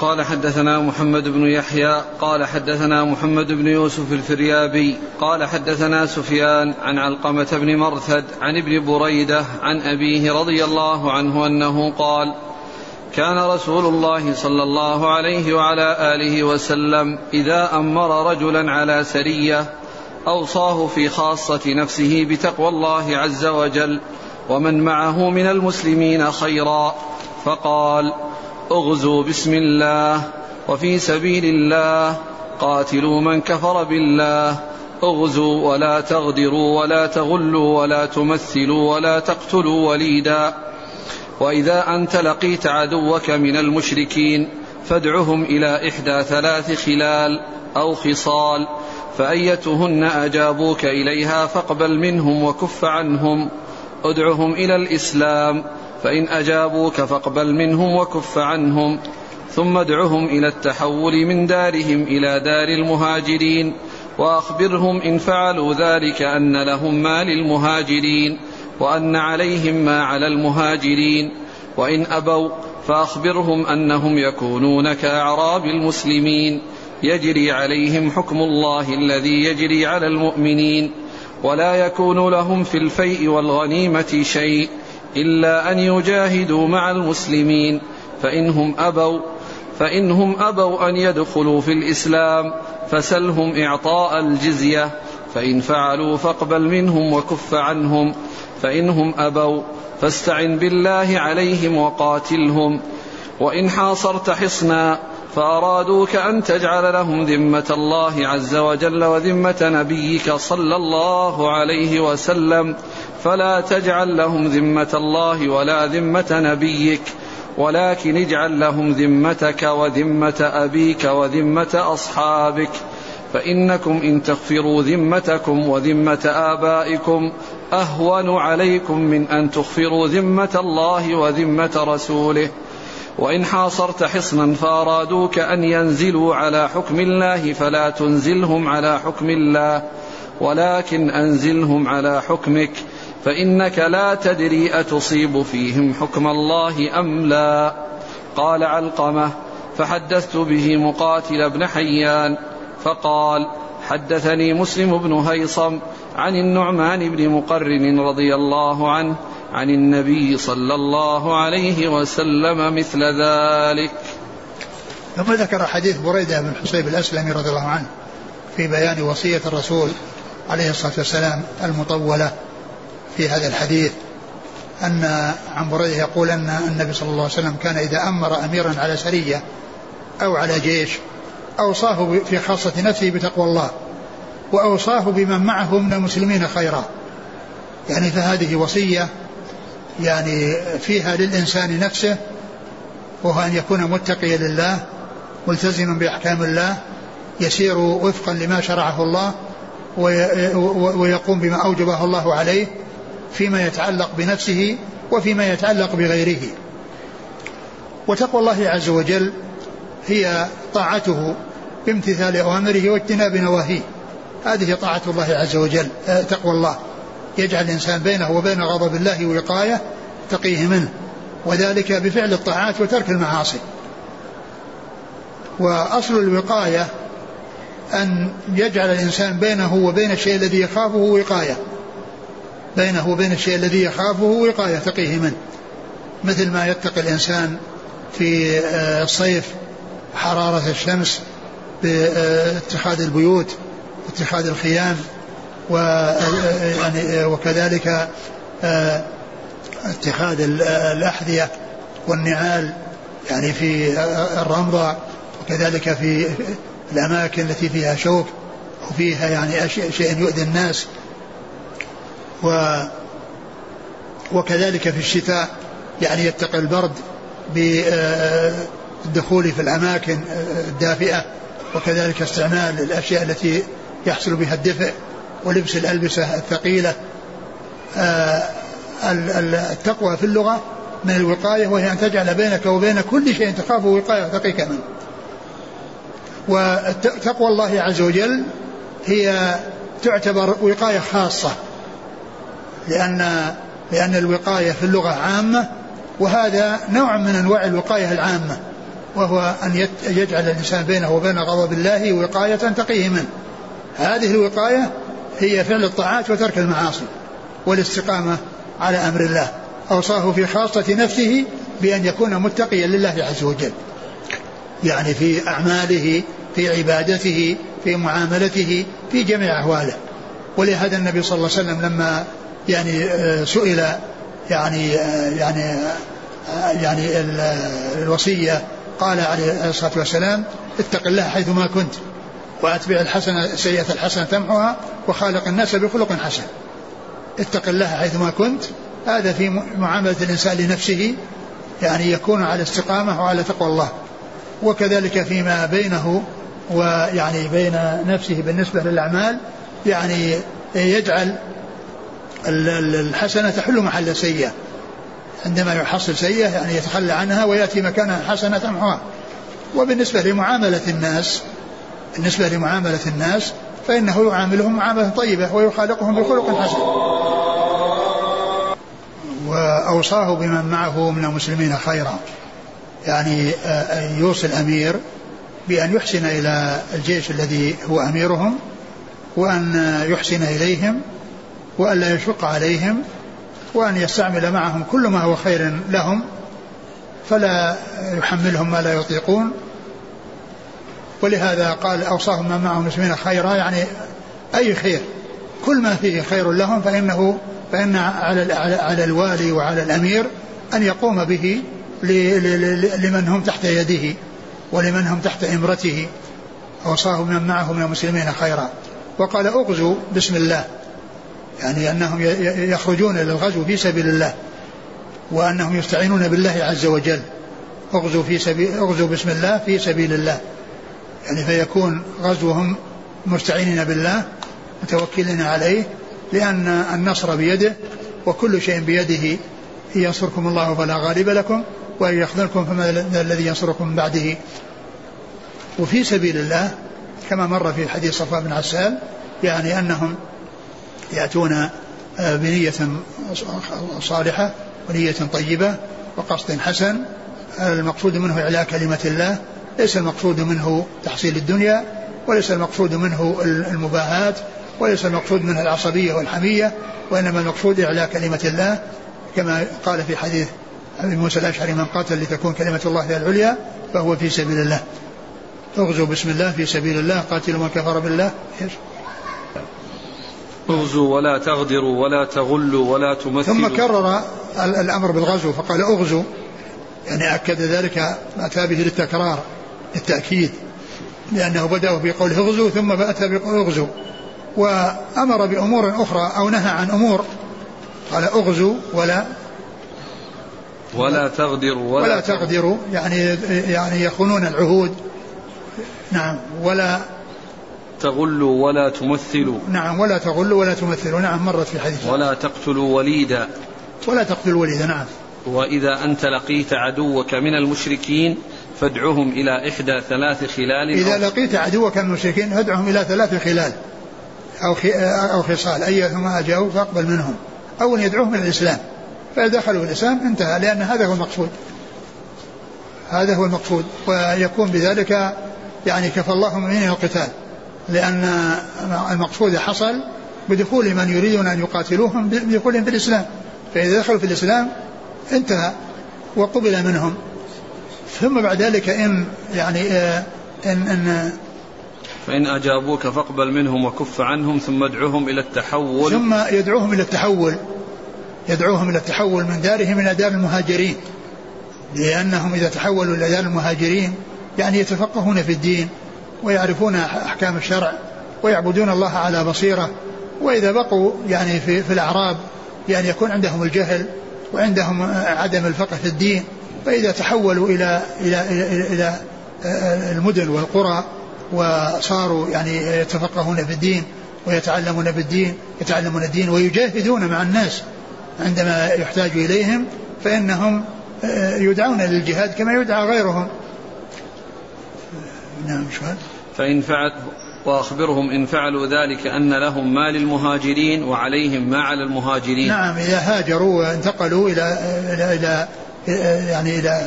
قال حدثنا محمد بن يحيى قال حدثنا محمد بن يوسف الفريابي قال حدثنا سفيان عن علقمة بن مرثد عن ابن بريدة عن أبيه رضي الله عنه أنه قال كان رسول الله صلى الله عليه وعلى آله وسلم إذا أمر رجلا على سرية أوصاه في خاصة نفسه بتقوى الله عز وجل ومن معه من المسلمين خيرا فقال أغزوا بسم الله وفي سبيل الله قاتلوا من كفر بالله أغزوا ولا تغدروا ولا تغلوا ولا تمثلوا ولا تقتلوا وليدا وإذا أنت لقيت عدوك من المشركين فادعهم إلى إحدى ثلاث خلال أو خصال فأيتهن أجابوك إليها فاقبل منهم وكف عنهم ادعهم إلى الإسلام فإن أجابوك فاقبل منهم وكف عنهم ثم ادعهم إلى التحول من دارهم إلى دار المهاجرين وأخبرهم إن فعلوا ذلك أن لهم ما للمهاجرين وأن عليهم ما على المهاجرين وإن أبوا فأخبرهم أنهم يكونون كأعراب المسلمين يجري عليهم حكم الله الذي يجري على المؤمنين ولا يكون لهم في الفيء والغنيمة شيء. إلا أن يجاهدوا مع المسلمين فإنهم أبوا فإنهم أبوا أن يدخلوا في الإسلام فسلهم إعطاء الجزية فإن فعلوا فاقبل منهم وكف عنهم فإنهم أبوا فاستعن بالله عليهم وقاتلهم وإن حاصرت حصنا فأرادوك أن تجعل لهم ذمة الله عز وجل وذمة نبيك صلى الله عليه وسلم فلا تجعل لهم ذمة الله ولا ذمة نبيك ولكن اجعل لهم ذمتك وذمة أبيك وذمة أصحابك فإنكم إن تغفروا ذمتكم وذمة آبائكم أهون عليكم من أن تغفروا ذمة الله وذمة رسوله. وإن حاصرت حصنا فأرادوك أن ينزلوا على حكم الله فلا تنزلهم على حكم الله ولكن أنزلهم على حكمك فإنك لا تدري أتصيب فيهم حكم الله أم لا. قال علقمة فحدثت به مقاتل بن حيان فقال حدثني مسلم بن هيصم عن النعمان بن مقرن رضي الله عنه عن النبي صلى الله عليه وسلم مثل ذلك. ثم ذكر حديث بريدة بن حصيب الأسلمي رضي الله عنه في بيان وصية الرسول عليه الصلاة والسلام المطولة. في هذا الحديث أن عن بريدة يقول أن النبي صلى الله عليه وسلم كان إذا أمر أميرا على سرية أو على جيش أوصاه في خاصة نفسه بتقوى الله وأوصاه بمن معه من المسلمين خيرا. يعني فهذه وصية يعني فيها للإنسان نفسه وهو أن يكون متقيا لله ملتزما بأحكام الله يسير وفقا لما شرعه الله ويقوم بما أوجبه الله عليه فيما يتعلق بنفسه وفيما يتعلق بغيره. وتقوى الله عز وجل هي طاعته بامتثال أوامره واجتناب نواهيه. هذه طاعة الله عز وجل آه، تقوى الله. يجعل الإنسان بينه وبين غضب الله وقاية تقيه منه وذلك بفعل الطاعات وترك المعاصي. وأصل الوقاية أن يجعل الإنسان بينه وبين الشيء الذي يخافه وقاية. بينه وبين الشيء الذي يخافه وقاية تقيه منه مثل ما يتقي الإنسان في آه، الصيف حرارة الشمس باتخاذ البيوت اتخاذ الخيام و يعني وكذلك آه، اتخاذ الأحذية والنعال يعني في الرمضة وكذلك في الأماكن التي فيها شوك وفيها يعني شيء يؤذي الناس. و وكذلك في الشتاء يعني يتقي البرد بالدخول في الأماكن الدافئة وكذلك استعمال الأشياء التي يحصل بها الدفء ولبس الألبسة الثقيلة. آه، التقوى في اللغة من الوقاية وهي أن تجعل بينك وبين كل شيء تخافه وقاية وتقيك منه. وتقوى الله عز وجل هي تعتبر وقاية خاصة. لأن لأن الوقاية في اللغة عامة وهذا نوع من أنواع الوقاية العامة وهو أن يجعل الإنسان بينه وبين غضب الله وقاية تقيه منه. هذه الوقاية هي فعل الطاعات وترك المعاصي والاستقامة على أمر الله. أوصاه في خاصة نفسه بأن يكون متقيا لله عز وجل. يعني في أعماله في عبادته في معاملته في جميع أحواله. ولهذا النبي صلى الله عليه وسلم لما يعني آه، سئل يعني آه، يعني آه، يعني الوصية قال عليه الصلاة والسلام اتق الله حيثما كنت وأتبع الحسنة سيئة الحسنة تمحها وخالق الناس بخلق حسن. اتق الله حيثما كنت. هذا في معاملة الإنسان لنفسه يعني يكون على استقامة وعلى تقوى الله. وكذلك فيما بينه ويعني بين نفسه بالنسبة للأعمال يعني يجعل الحسنة تحل محل السيئة عندما يحصل سيئة يعني يتخلى عنها ويأتي مكانها حسنة تمحوها. وبالنسبة لمعاملة الناس بالنسبة لمعاملة الناس فإنه يعاملهم معاملة طيبة ويخالقهم بخلق حسن. وأوصاه بمن معه من المسلمين خيرا. يعني أن يوصي الأمير بأن يحسن إلى الجيش الذي هو أميرهم وأن يحسن إليهم وأن لا يشق عليهم وأن يستعمل معهم كل ما هو خير لهم فلا يحملهم ما لا يطيقون. ولهذا قال أوصاهم من معهم المسلمين خيرا يعني أي خير كل ما فيه خير لهم فإنه فإن على على الوالي وعلى الأمير أن يقوم به لمن هم تحت يده ولمن هم تحت إمرته. أوصاه من معه من المسلمين خيرا. وقال اغزوا بسم الله. يعني أنهم يخرجون للغزو في سبيل الله وأنهم يستعينون بالله عز وجل. اغزوا في سبيل اغزوا بسم الله في سبيل الله. يعني فيكون غزوهم مستعينين بالله متوكلين عليه لأن النصر بيده وكل شيء بيده إن ينصركم الله فلا غالب لكم وإن يخذلكم فما الذي ينصركم من بعده. وفي سبيل الله كما مر في حديث صفوان بن عسال يعني أنهم يأتون آه، بنية صالحة ونية طيبة وقصد حسن. المقصود منه إعلاء كلمة الله ليس المقصود منه تحصيل الدنيا وليس المقصود منه المباهات وليس المقصود منه العصبية والحمية وإنما المقصود إعلاء كلمة الله. كما قال في حديث أبي موسى الأشعري من قاتل لتكون كلمة الله هي العليا فهو في سبيل الله. اغزوا بسم الله في سبيل الله قاتلوا من كفر بالله؟ اغزوا ولا تغدروا ولا تغلوا ولا تمثلوا. ثم كرر الأمر بالغزو فقال اغزوا يعني أكد ذلك أتى به للتكرار للتأكيد لأنه بدأ بقوله اغزوا ثم اتى بقول اغزوا وأمر بأمور أخرى أو نهى عن أمور. قال اغزوا ولا ولا تغدروا ولا, ولا تغدروا. يعني يعني يخونون العهود. نعم. ولا تغلوا ولا تمثلوا. نعم ولا تغلوا ولا تمثلوا. نعم مرت في حديث. ولا تقتلوا وليدا. ولا تقتلوا وليدا نعم. وإذا أنت لقيت عدوك من المشركين فادعهم إلى إحدى ثلاث خلال إذا لقيت عدوك من المشركين فادعهم إلى ثلاث خلال أو أو خصال. أيهما جاءوا فاقبل منهم. أو أن يدعوهم إلى الإسلام. فإذا دخلوا الإسلام انتهى لأن هذا هو المقصود. هذا هو المقصود. ويكون بذلك يعني كفى الله المؤمنين القتال. لأن المقصود حصل بدخول من يريدون أن يقاتلوهم بدخولهم في الإسلام. فإذا دخلوا في الإسلام انتهى وقبل منهم. ثم بعد ذلك إن يعني آه، إن, إن فإن أجابوك فاقبل منهم وكف عنهم ثم ادعوهم إلى التحول. ثم يدعوهم إلى التحول. يدعوهم إلى التحول من دارهم إلى دار المهاجرين. لأنهم إذا تحولوا إلى دار المهاجرين يعني يتفقهون في الدين. ويعرفون أحكام الشرع ويعبدون الله على بصيرة. وإذا بقوا يعني في, في الأعراب يعني يكون عندهم الجهل وعندهم عدم الفقه في الدين فإذا تحولوا إلى إلى إلى, إلى المدن والقرى وصاروا يعني يتفقهون في الدين ويتعلمون بالدين يتعلمون الدين ويجاهدون مع الناس عندما يحتاج إليهم فإنهم يدعون للجهاد كما يدعى غيرهم. نعم شوال. فإن فعل وأخبرهم إن فعلوا ذلك أن لهم ما للمهاجرين وعليهم ما على المهاجرين. نعم إذا هاجروا وانتقلوا إلى إلى إلى يعني إلى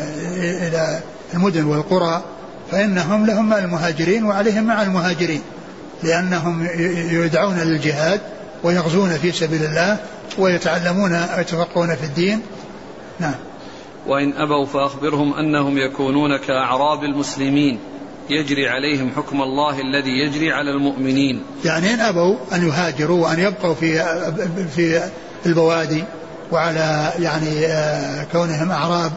إلى المدن والقرى فإنهم لهم مع المهاجرين وعليهم مع المهاجرين لأنهم يدعون للجهاد ويغزون في سبيل الله ويتعلمون ويتفقهون في الدين. نعم. وإن أبوا فأخبرهم أنهم يكونون كأعراب المسلمين. يجري عليهم حكم الله الذي يجري على المؤمنين. يعني إن أبوا أن يهاجروا وأن يبقوا في في البوادي وعلى يعني آه، كونهم أعراب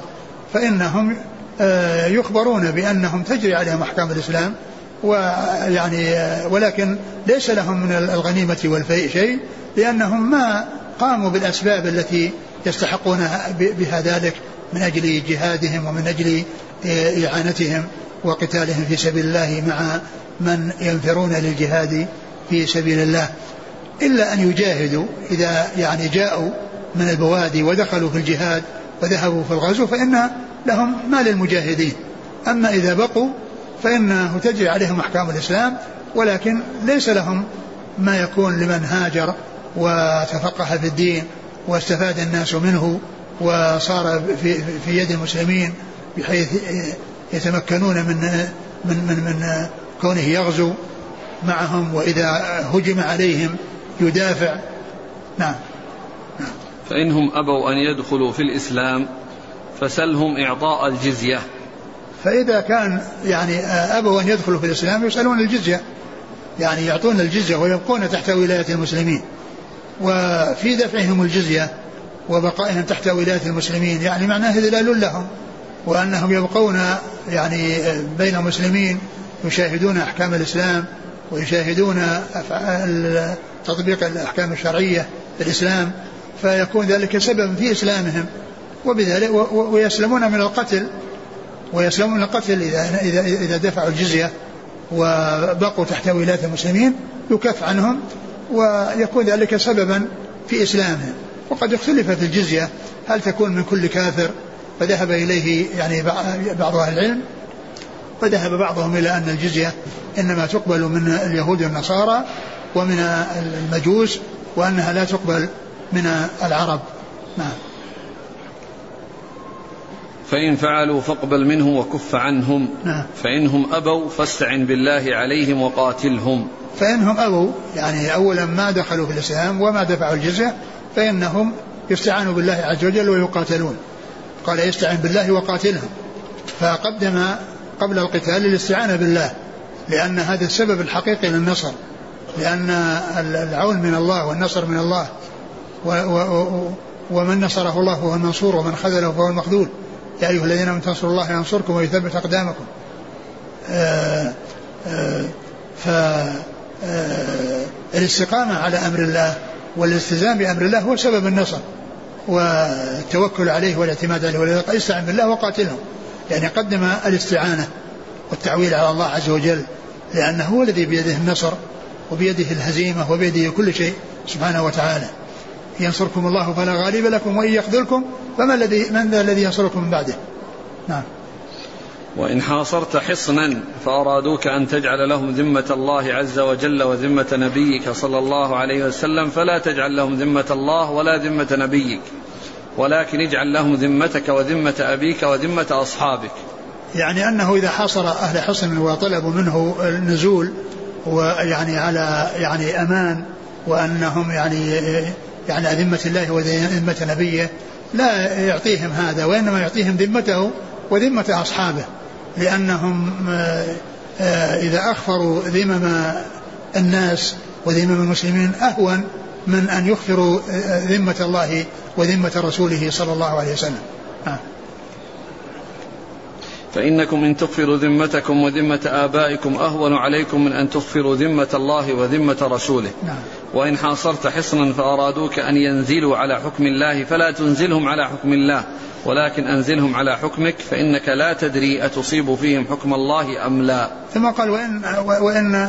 فإنهم آه، يخبرون بأنهم تجري عليهم أحكام الإسلام ويعني آه، ولكن ليس لهم من الغنيمة والفيء شيء لأنهم ما قاموا بالأسباب التي يستحقون بها ذلك من أجل جهادهم ومن أجل إعانتهم. وقتالهم في سبيل الله مع من ينفرون للجهاد في سبيل الله. إلا أن يجاهدوا إذا يعني جاءوا من البوادي ودخلوا في الجهاد وذهبوا في الغزو فإن لهم ما للمجاهدين. أما إذا بقوا فإنه تجري عليهم أحكام الإسلام ولكن ليس لهم ما يكون لمن هاجر وتفقه في الدين واستفاد الناس منه وصار في, في يد المسلمين بحيث يتمكنون من من من من كونه يغزو معهم وإذا هجم عليهم يدافع. نعم. نعم. فإنهم أبوا أن يدخلوا في الإسلام فسلهم إعطاء الجزية. فإذا كان يعني أبوا أن يدخلوا في الإسلام يسألون الجزية. يعني يعطون الجزية ويبقون تحت ولاية المسلمين. وفي دفعهم الجزية وبقائهم تحت ولاية المسلمين. يعني معناه إذلال لهم. وأنهم يبقون يعني بين المسلمين يشاهدون أحكام الإسلام ويشاهدون تطبيق الأحكام الشرعية في الإسلام فيكون ذلك سببا في إسلامهم. وبذلك ويسلمون من القتل ويسلمون من القتل إذا إذا إذا دفعوا الجزية وبقوا تحت ولاية المسلمين يكف عنهم ويكون ذلك سببا في إسلامهم. وقد اختلف في الجزية هل تكون من كل كافر؟ فذهب إليه يعني بعض أهل العلم وذهب بعضهم إلى أن الجزية إنما تقبل من اليهود والنصارى ومن المجوس وأنها لا تقبل من العرب. نعم. فإن فعلوا فاقبل منهم وكف عنهم نعم. فإنهم أبوا فاستعن بالله عليهم وقاتلهم. فإنهم أبوا يعني أولا ما دخلوا في الإسلام وما دفعوا الجزية فإنهم يستعانوا بالله عز وجل ويقاتلون. قال يستعن بالله وقاتلهم فقدم قبل القتال الاستعانة بالله لأن هذا السبب الحقيقي للنصر لأن العون من الله والنصر من الله و و ومن نصره الله فهو المنصور ومن خذله فهو المخذول. يا أيها الذين آمنوا تنصروا الله ينصركم ويثبت أقدامكم. آآ آآ ف الاستقامة على أمر الله والالتزام بأمر الله هو سبب النصر. والتوكل عليه والاعتماد عليه ولذلك استعن بالله وقاتلهم. يعني قدم الاستعانة والتعويل على الله عز وجل لأنه هو الذي بيده النصر وبيده الهزيمة وبيده كل شيء سبحانه وتعالى. ينصركم الله فلا غالب لكم وإن يخذلكم فما الذي من ذا الذي ينصركم من بعده؟ نعم. وإن حاصرت حصنا فأرادوك أن تجعل لهم ذمة الله عز وجل وذمة نبيك صلى الله عليه وسلم فلا تجعل لهم ذمة الله ولا ذمة نبيك ولكن اجعل لهم ذمتك وذمة أبيك وذمة أصحابك. يعني أنه إذا حاصر أهل حصن وطلبوا منه النزول ويعني على يعني أمان وأنهم يعني يعني ذمة الله وذمة نبيه لا يعطيهم هذا وإنما يعطيهم ذمته وذمة أصحابه. لأنهم آه، آه، إذا أخفروا ذمم الناس وذمم المسلمين أهون من أن يخفروا آه، ذمة الله وذمة رسوله صلى الله عليه وسلم. فإنكم إن تغفروا ذمتكم وذمة آبائكم أهون عليكم من أن تغفروا ذمة الله وذمة رسوله. نعم. وإن حاصرت حصنا فأرادوك أن ينزلوا على حكم الله فلا تنزلهم على حكم الله ولكن أنزلهم على حكمك فإنك لا تدري أتصيب فيهم حكم الله أم لا. ثم قال وإن, وإن,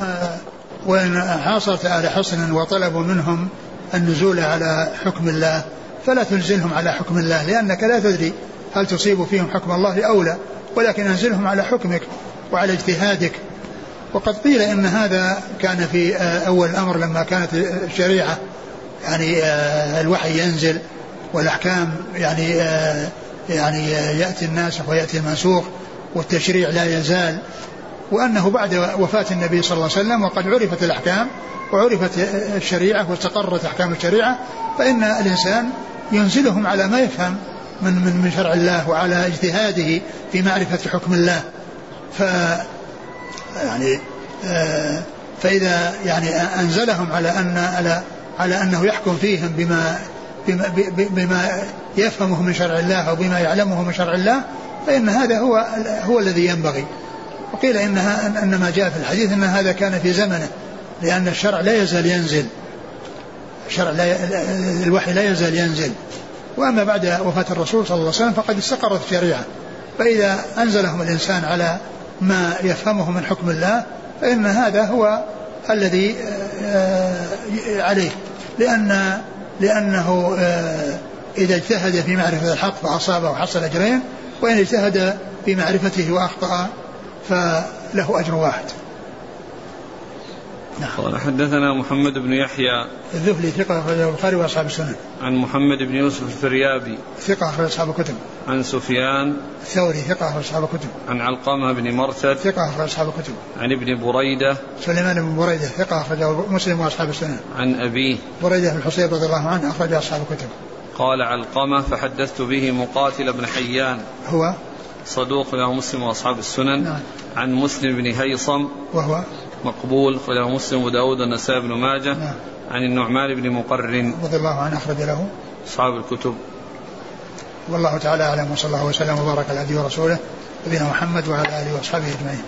وإن حاصرت أهل حصن وطلبوا منهم النزول على حكم الله فلا تنزلهم على حكم الله لأنك لا تدري هل تصيب فيهم حكم الله أو لا ولكن أنزلهم على حكمك وعلى اجتهادك وقد قيل إن هذا كان في أول الأمر لما كانت الشريعة يعني الوحي ينزل والأحكام يعني يعني يأتي الناسخ ويأتي المنسوخ والتشريع لا يزال وأنه بعد وفاة النبي صلى الله عليه وسلم وقد عرفت الأحكام وعرفت الشريعة واستقرت أحكام الشريعة فإن الإنسان ينزلهم على ما يفهم من من من شرع الله وعلى اجتهاده في معرفة حكم الله. ف يعني آه، فإذا يعني أنزلهم على أن على على أنه يحكم فيهم بما بما, بما يفهمه من شرع الله أو بما يعلمه من شرع الله فإن هذا هو هو الذي ينبغي. وقيل إنها أن ما جاء في الحديث أن هذا كان في زمنه لأن الشرع لا يزال ينزل. الشرع لا الوحي لا يزال ينزل. وأما بعد وفاة الرسول صلى الله عليه وسلم فقد استقرت الشريعة. فإذا أنزلهم الإنسان على ما يفهمه من حكم الله فإن هذا هو الذي آه، عليه. لأن لأنه آه، إذا اجتهد في معرفة الحق فأصاب وحصل أجرين وإن اجتهد في معرفته وأخطأ فله أجر واحد. نعم. قال حدثنا محمد بن يحيى الذهلي ثقة أخرجه البخاري وأصحاب السنن. عن محمد بن يوسف الفريابي ثقة أخرج أصحاب الكتب. عن سفيان الثوري ثقة أخرج أصحاب الكتب. عن علقمة بن مرثد ثقة أخرج أصحاب الكتب. عن ابن بريدة سليمان بن بريدة ثقة أخرجه مسلم وأصحاب السنن. عن أبيه بريدة بن الحصيب رضي الله عنه أخرج أصحاب الكتب. قال علقمة فحدثت به مقاتل بن حيان هو صدوق له مسلم وأصحاب السنن نعم. عن مسلم بن هيصم وهو مقبول خرجه مسلم وداود والنسائي بن ماجه نعم. عن النعمان بن مقرن. رضي الله عنه أخرج له. أصحاب الكتب. والله تعالى أعلم وصلى الله وسلم وبارك على عبده ورسوله نبينا محمد وعلى آله وأصحابه أجمعين.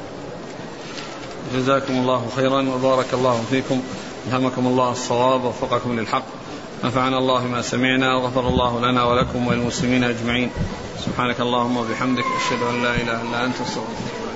جزاكم الله خيرا وبارك الله فيكم. ألهمكم الله الصواب ووفقكم للحق. نفعنا الله ما سمعنا وغفر الله لنا ولكم وللمسلمين أجمعين. سبحانك اللهم وبحمدك أشهد أن لا إله إلا أنت أستغفرك.